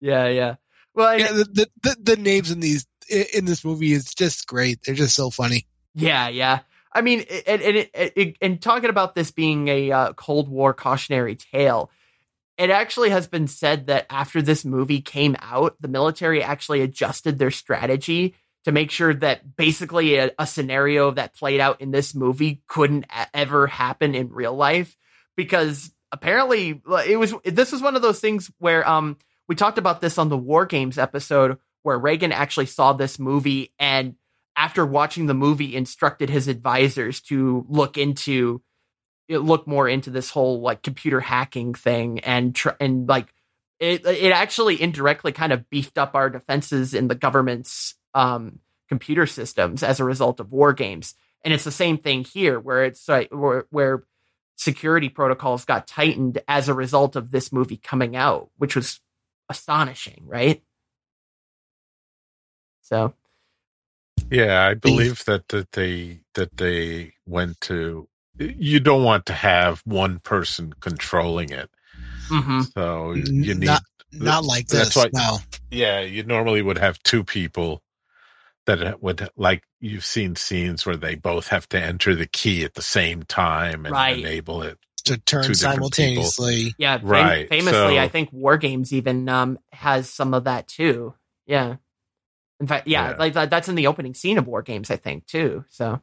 yeah, yeah. Well, yeah. The, the, the names in these in this movie is just great. They're just so funny. Yeah, yeah. I mean, and and, and, and, and talking about this being a uh, Cold War cautionary tale, it actually has been said that after this movie came out, the military actually adjusted their strategy to make sure that basically a, a scenario that played out in this movie couldn't a- ever happen in real life because apparently it was this was one of those things where um we talked about this on the war games episode where Reagan actually saw this movie and after watching the movie instructed his advisors to look into look more into this whole like computer hacking thing and tr- and like it it actually indirectly kind of beefed up our defenses in the government's um computer systems as a result of war games. And it's the same thing here where it's like where, where security protocols got tightened as a result of this movie coming out which was astonishing right so Yeah, I believe that that they that they went to. You don't want to have one person controlling it, mhm. so you need. not not like that's this. why- no, Yeah, you normally would have two people that would like you've seen scenes where they both have to enter the key at the same time and Right. enable it. To turn Two different simultaneously. Yeah, fam- Right, famously, so- I think War Games even um, has some of that too. Yeah. In fact, yeah, Yeah. like that's in the opening scene of War Games, I think too. So,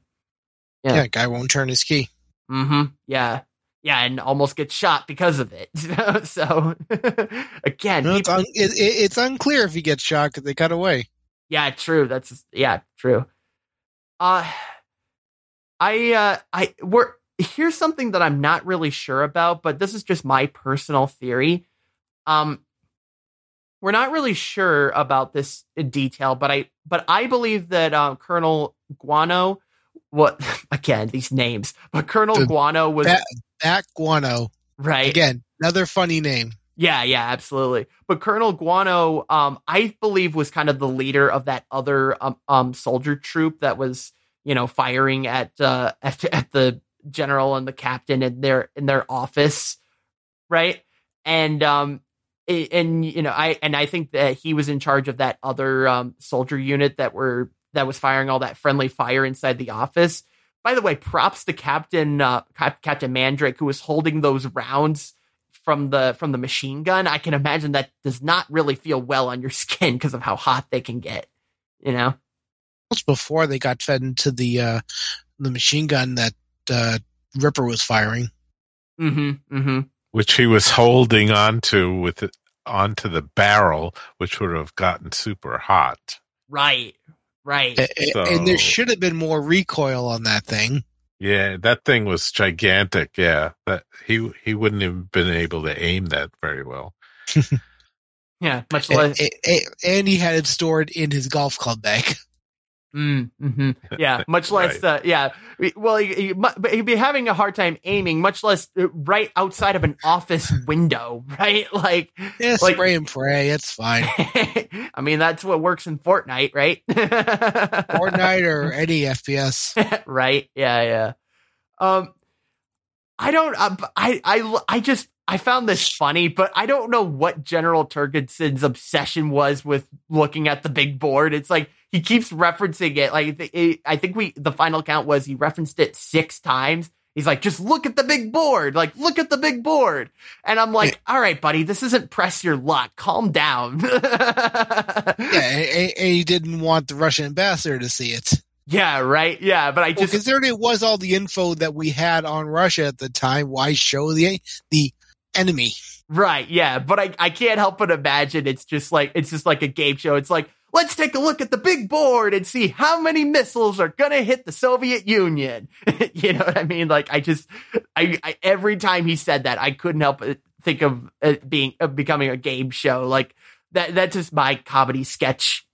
Yeah. Yeah. guy won't turn his key. hmm yeah, yeah, and almost gets shot because of it. so, again, No, it's, people- un- it, it, it's unclear if he gets shot because they cut away. Yeah, true. That's yeah, true. Uh I uh I we're here's something that I'm not really sure about, but this is just my personal theory. Um we're not really sure about this in detail, but I but I believe that um Colonel Guano what again, these names, but Colonel The- Guano was Bat, Bat Guano. right. Again, another funny name. Yeah, yeah, absolutely. But Colonel Guano, um, I believe was kind of the leader of that other um, um soldier troop that was, you know, firing at uh at, at the general and the captain in their in their office, right? And um and you know, I and I think that he was in charge of that other um soldier unit that were that was firing all that friendly fire inside the office. By the way, props to Captain uh, Cap- Captain Mandrake who was holding those rounds from the from the machine gun, I can imagine that does not really feel well on your skin because of how hot they can get. You know? Before they got fed into the uh, the machine gun that uh, Ripper was firing. Mm-hmm. Mm-hmm. which he was holding onto with onto the barrel, which would have gotten super hot. Right. Right. A- a- and there should have been more recoil on that thing. Yeah, that thing was gigantic. Yeah, that he he wouldn't have been able to aim that very well. Yeah. Much A- less. a- a- and he had it stored in his golf club bag. Mm, hmm Yeah, much less. Right. Uh, yeah, well, he, he'd be having a hard time aiming, much less uh, right outside of an office window, right? Like, Yeah, Like- spray and pray. It's fine. I mean, that's what works in Fortnite, right? Fortnite or any FPS. right? Yeah, yeah. Um, I don't. Uh, I I I just I found this funny, but I don't know what General Turgidson's obsession was with looking at the big board. It's like he keeps referencing it. Like it, I think we the final count was he referenced it six times. He's like, just look at the big board. Like, look at the big board. And I'm like, all right, buddy, this isn't press your luck. Calm down. Yeah, and, and he didn't want the Russian ambassador to see it. Yeah, right. Yeah, but I Well, just considering it was all the info that we had on Russia at the time, why show the the enemy? Right, yeah, but I, I can't help but imagine it's just like it's just like a game show. It's like let's take a look at the big board and see how many missiles are gonna hit the Soviet Union. you know what I mean? Like I just I, I every time he said that, I couldn't help but think of it being of becoming a game show. Like that that's just my comedy sketch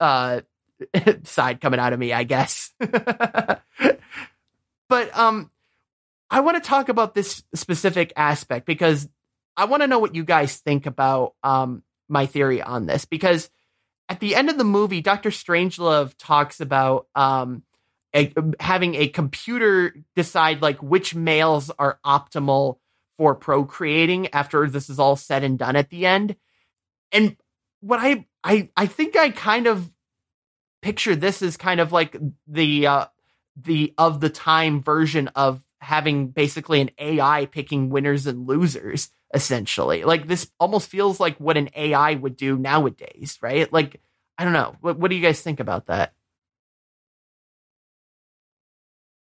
uh side coming out of me, I guess. but um I want to talk about this specific aspect because I want to know what you guys think about um, my theory on this because at the end of the movie, Doctor Strangelove talks about um, a, having a computer decide like which males are optimal for procreating after this is all said and done at the end. And what I I I think I kind of picture this as kind of like the uh, the of the time version of having basically an AI picking winners and losers essentially. Like this almost feels like what an AI would do nowadays, right? Like I don't know. What what do you guys think about that?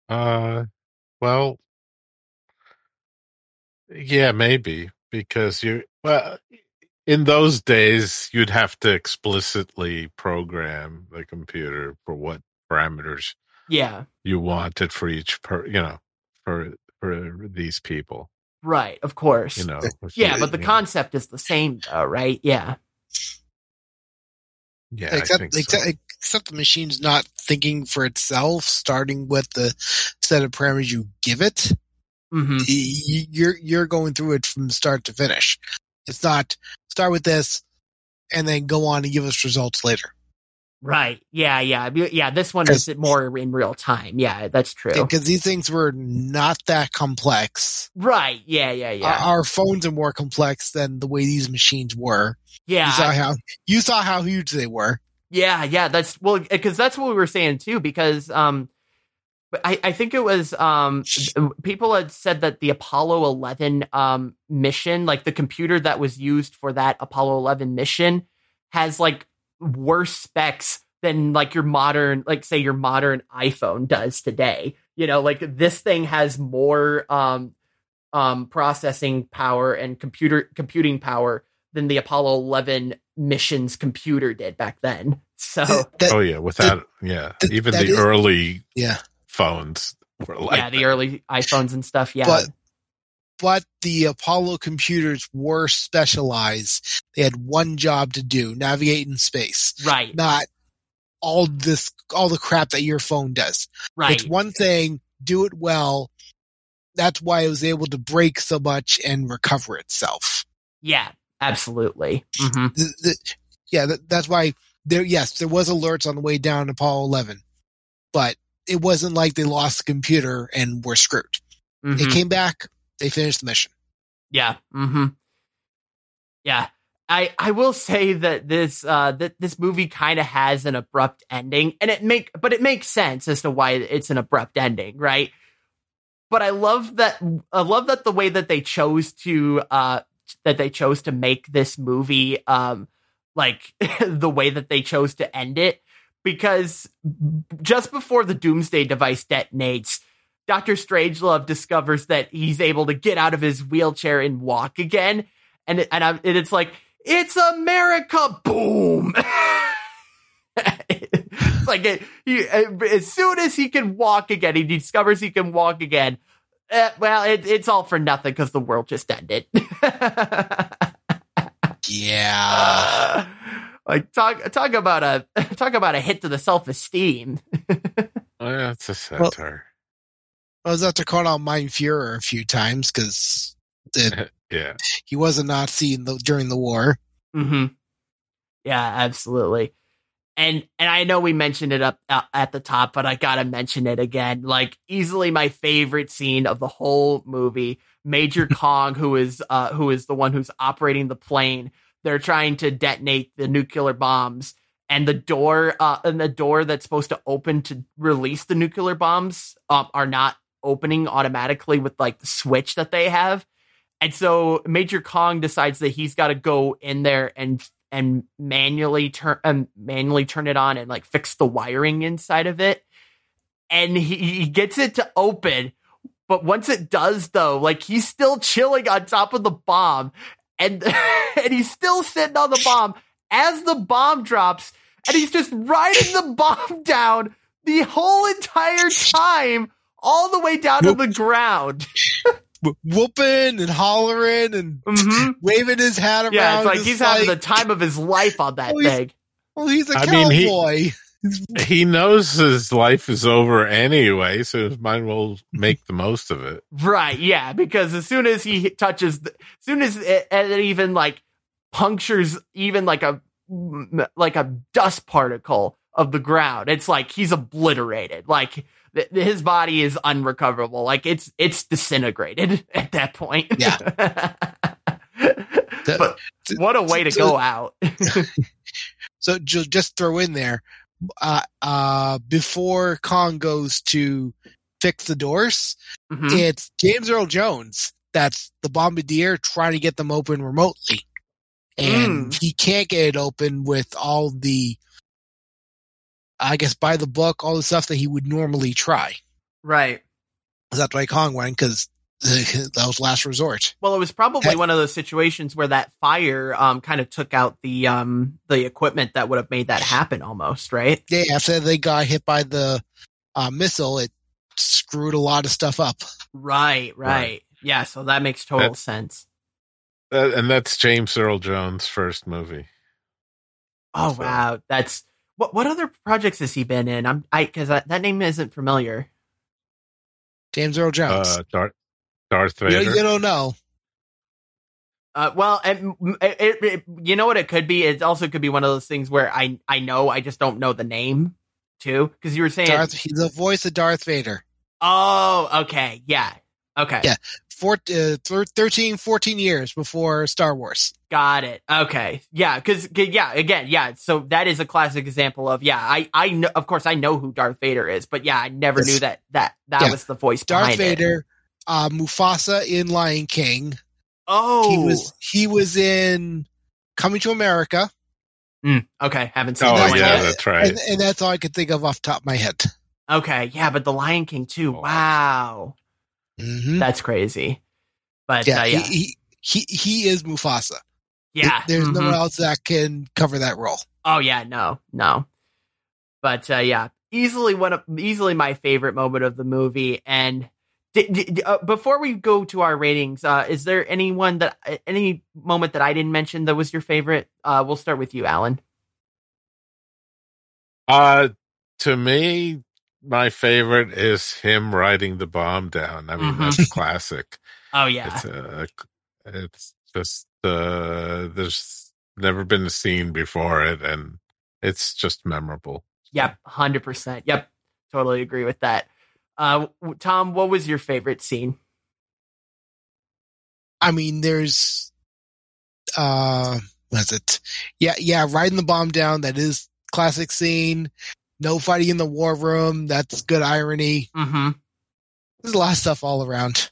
Uh, well, yeah, maybe because you well in those days you'd have to explicitly program the computer for what parameters Yeah. you wanted for each per you know for for these people Right, of course. you know yeah, is, but the you know, concept is the same though, right? Yeah. yeah I except so. except, except the machine's not thinking for itself, starting with the set of parameters you give it. hmm Y- y- You're you're going through it from start to finish. It's not start with this and then go on and give us results later. Right. Yeah, yeah. Yeah, this one is more in real time. Yeah, that's true. Because these things were not that complex. Right. Yeah, yeah, yeah. Our, our phones are more complex than the way these machines were. yeah. You saw how you saw how huge they were. Yeah, yeah, that's well because that's what we were saying too. Because um, but I I think it was um people had said that the Apollo Eleven um mission, like the computer that was used for that Apollo Eleven mission, has like worse specs than like your modern, like say your modern iPhone does today. You know, like this thing has more um um processing power and computer computing power than the Apollo 11 mission's computer did back then. So That- oh yeah, without yeah, th- even the is- early yeah. phones were like yeah, the that. early iPhones and stuff. Yeah, But but the Apollo computers were specialized. They had one job to do: navigate in space, right, not all this all the crap that your phone does. right. It's one thing, do it well. That's why it was able to break so much and recover itself. yeah, absolutely. hmm The- the- yeah, that, that's why there. Yes, there was alerts on the way down to Apollo 11, but it wasn't like they lost the computer and were screwed. They hmm came back. They finished the mission. Yeah. hmm Yeah. I, I will say that this uh that this movie kind of has an abrupt ending and it make but it makes sense as to why it's an abrupt ending, right? But I love that I love that the way that they chose to uh that they chose to make this movie um like the way that they chose to end it because just before the doomsday device detonates Dr. Strangelove discovers that he's able to get out of his wheelchair and walk again. And, and, I'm, and it's like, it's America! Boom! it's like, it, he, as soon as he can walk again, he discovers he can walk again. Eh, well, it, it's all for nothing because the world just ended. Yeah. like talk talk about a talk about a hit to the self esteem. Oh, yeah, it's a Well- satire. I was after calling out Mein Fuhrer a few times because yeah. he was a Nazi in the, during the war. hmm Yeah, absolutely. And and I know we mentioned it up uh, at the top, but I gotta mention it again. Like easily my favorite scene of the whole movie. Major Kong, who is uh who is the one who's operating the plane. They're trying to detonate the nuclear bombs, and the door uh and the door that's supposed to open to release the nuclear bombs um, are not opening automatically with like the switch that they have. And so Major Kong decides that he's got to go in there and and manually turn um, manually turn it on and like fix the wiring inside of it. And he, he gets it to open, but once it does though, like he's still chilling on top of the bomb and and he's still sitting on the bomb as the bomb drops and he's just riding the bomb down the whole entire time all the way down to the ground. Whooping and hollering and Mhm. waving his hat around. Yeah, it's like just he's having the time of his life on that thing. Well, he's a I mean, he- cowboy. He knows his life is over anyway, so he might as well make the most of it. Right, yeah, because as soon as he touches, the, as soon as it, it even like punctures even like a like a dust particle of the ground, it's like he's obliterated. Like th- his body is unrecoverable. Like it's it's disintegrated at that point. Yeah. but what a way to so- go out. So just throw in there, uh, uh, before Kong goes to fix the doors, Mhm. it's James Earl Jones that's the bombardier trying to get them open remotely. And he can't get it open with all the, I guess, by the book, all the stuff that he would normally try. Right. That's why Kong went because that was last resort. Well, it was probably Hey. one of those situations where that fire um kind of took out the um the equipment that would have made that happen almost, right? Yeah, after they got hit by the uh, missile, it screwed a lot of stuff up. Right, right. Right. Yeah, so that makes total That- sense. Uh, and that's James Earl Jones' first movie. Oh So- wow, that's what what other projects has he been in? I'm I cuz that, that name isn't familiar. James Earl Jones. Uh, Darth, Darth you, Vader. don't- you don't know. Uh, well, and it, it, it- you know what it could be? It also could be one of those things where I I know I just don't know the name too because you were saying Darth, he's the voice of Darth Vader. Oh, okay. Yeah. Okay. Yeah. Four, uh, thir- 13, 14 years before Star Wars. Got it. Okay. Yeah. Because yeah. Again. Yeah. So that is a classic example of yeah. I I know. Of course, I know who Darth Vader is, but yeah, I never Yes. knew that that that Yeah. was the voice Darth behind it. Vader, uh, Mufasa in Lion King. Oh. He was he was in Coming to America, Mm, okay. Haven't seen Oh that that's one yeah, yet. that's right. and, and that's all I could think of off the top of my head. Okay. Yeah. But the Lion King too. Oh. Wow. Hmm That's crazy. But Yeah, uh, yeah. He, he he he is Mufasa. yeah. There's no mhm. one else that can cover that role. Oh yeah, no, no. But uh, yeah, easily one of easily my favorite moment of the movie. And di- di- uh, before we go to our ratings, uh, is there anyone that uh, any moment that I didn't mention that was your favorite? Uh, we'll start with you, Alan. Uh, to me, my favorite is him writing the bomb down. I mean, Mhm. that's classic. Oh yeah, It's uh, it's just uh, there's never been a scene before it, and it's just memorable. yep, hundred percent. Yep, totally agree with that. Uh, Tom, what was your favorite scene? I mean, there's uh what's it? Yeah, yeah, riding the bomb down, that is classic scene. No fighting in the war room, that's good irony. Mm-hmm. There's a lot of stuff all around.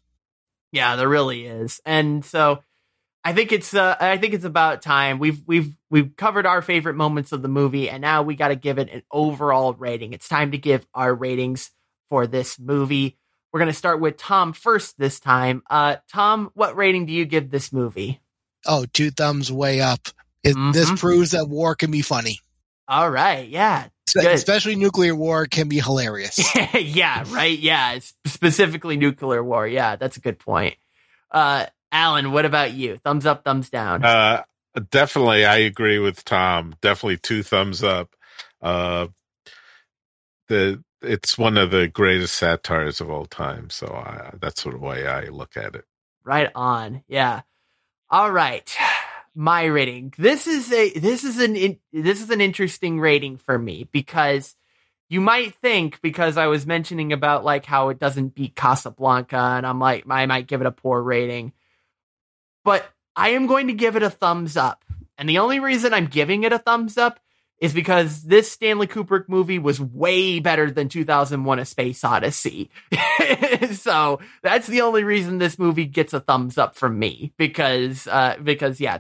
Yeah, there really is. And so I think it's uh I think it's about time. We've we've we've covered our favorite moments of the movie and now we got to give it an overall rating. It's time to give our ratings for this movie. We're going to start with Tom first this time. Uh Tom, what rating do you give this movie? Oh, two thumbs way up. It, This Mhm. proves that war can be funny. All right. Yeah. Spe- Good. Especially nuclear war can be hilarious. yeah, right. Yeah, specifically nuclear war. Yeah, that's a good point. Uh Alan, what about you? Thumbs up, thumbs down. Uh, definitely, I agree with Tom. Definitely two thumbs up. Uh, the it's one of the greatest satires of all time. So I, that's sort of way I look at it. Right on. Yeah. All right. My rating. This is a this is an in, this is an interesting rating for me because you might think because I was mentioning about like how it doesn't beat Casablanca and I'm like I might give it a poor rating. But I am going to give it a thumbs up. And the only reason I'm giving it a thumbs up is because this Stanley Kubrick movie was way better than 2001 A Space Odyssey. so that's the only reason this movie gets a thumbs up from me because uh because yeah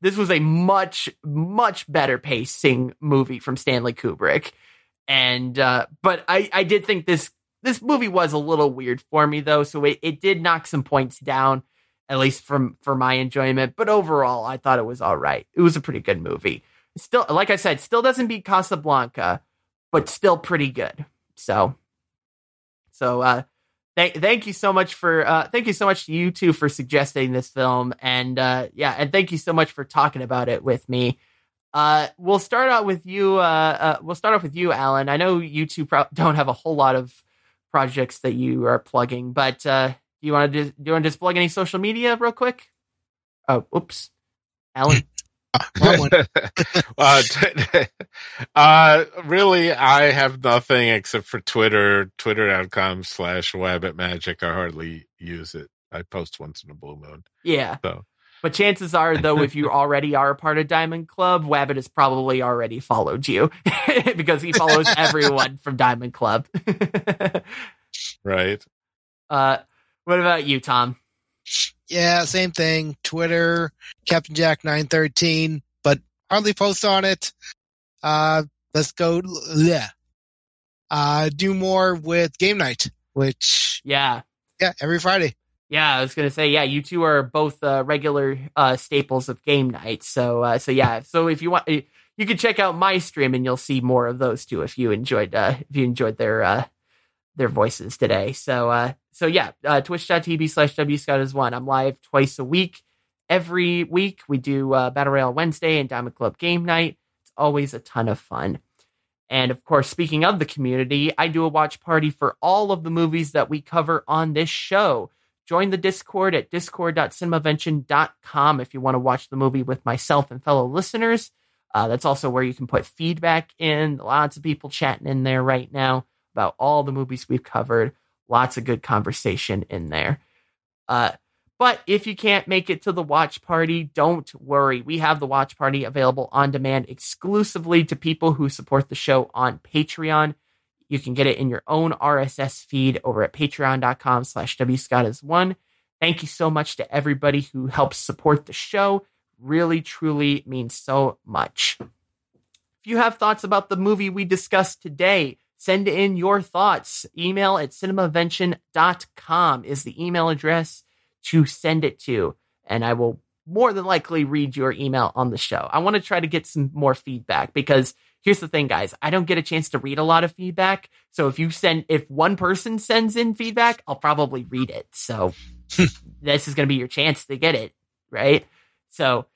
this was a much much better pacing movie from Stanley Kubrick. And uh but I I did think this this movie was a little weird for me though so it, it did knock some points down at least from for my enjoyment. But overall I thought it was all right. It was a pretty good movie still like I said still doesn't beat Casablanca but still pretty good so so uh Thank, thank you so much for uh, thank you so much to you two for suggesting this film and uh, yeah and thank you so much for talking about it with me. Uh, we'll start out with you. Uh, uh, we'll start off with you, Alan. I know you two pro- don't have a whole lot of projects that you are plugging, but uh, you want to do you want to just plug any social media real quick? Oh, oops, Alan. Wrong uh, t- uh, really, I have nothing except for Twitter, twitter.com slash web at magic. I hardly use it. I post once in a blue moon. Yeah. So. But chances are, though, if you already are a part of Diamond Club, Wabbit has probably already followed you because he follows everyone from Diamond Club. Right. uh, what about you, Tom? Yeah, same thing. Twitter, Captain Jack nine thirteen, but hardly post on it. Uh, let's go. Yeah. Uh, do more with game night, which Yeah. yeah, every Friday. Yeah, I was gonna say, yeah, you two are both uh, regular uh, staples of game night. So, uh, so yeah, so if you want, you can check out my stream, and you'll see more of those two if you enjoyed uh, if you enjoyed their uh, their voices today. So, uh, so yeah, uh, Twitch.tv slash W Scott is one. I'm live twice a week. Every week we do uh, Battle Royale Wednesday and Diamond Club Game Night. It's always a ton of fun. And of course, speaking of the community, I do a watch party for all of the movies that we cover on this show. Join the Discord at discord.cinemavention.com if you want to watch the movie with myself and fellow listeners. Uh, that's also where you can put feedback in. Lots of people chatting in there right now about all the movies we've covered. Lots of good conversation in there. Uh, But if you can't make it to the watch party, don't worry. We have the watch party available on demand exclusively to people who support the show on Patreon. You can get it in your own RSS feed over at patreon.com slash one. Thank you so much to everybody who helps support the show. Really, truly means so much. If you have thoughts about the movie we discussed today, send in your thoughts. Email at cinemavention.com is the email address to send it to. And I will more than likely read your email on the show. I want to try to get some more feedback because here's the thing, guys. I don't get a chance to read a lot of feedback. So if you send, if one person sends in feedback, I'll probably read it. So hmm. this is going to be your chance to get it, right? So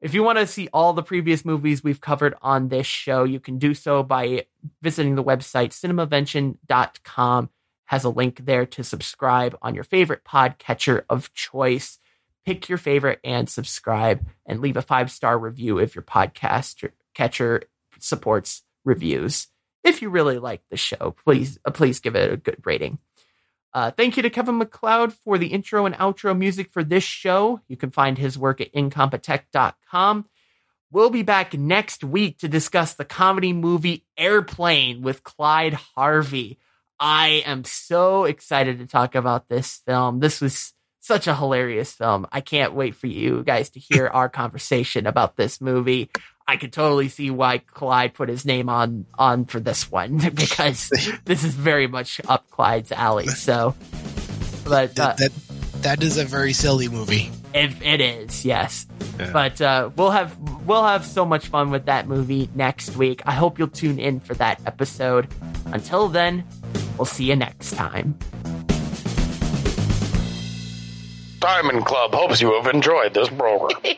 if you want to see all the previous movies we've covered on this show, you can do so by visiting the website cinemavention.com. Has a link there to subscribe on your favorite podcatcher of choice. Pick your favorite and subscribe and leave a five star review if your podcast catcher supports reviews. If you really like the show, please uh, please give it a good rating. Uh, thank you to Kevin MacLeod for the intro and outro music for this show. You can find his work at incompetech.com. We'll be back next week to discuss the comedy movie Airplane with Clyde Harvey. I am so excited to talk about this film. This was such a hilarious film. I can't wait for you guys to hear our conversation about this movie. I could totally see why Clyde put his name on on for this one because this is very much up Clyde's alley. So, but uh, that, that that is a very silly movie. It, it is, yes. Yeah. But uh, we'll have we'll have so much fun with that movie next week. I hope you'll tune in for that episode. Until then, we'll see you next time. Diamond Club hopes you have enjoyed this program.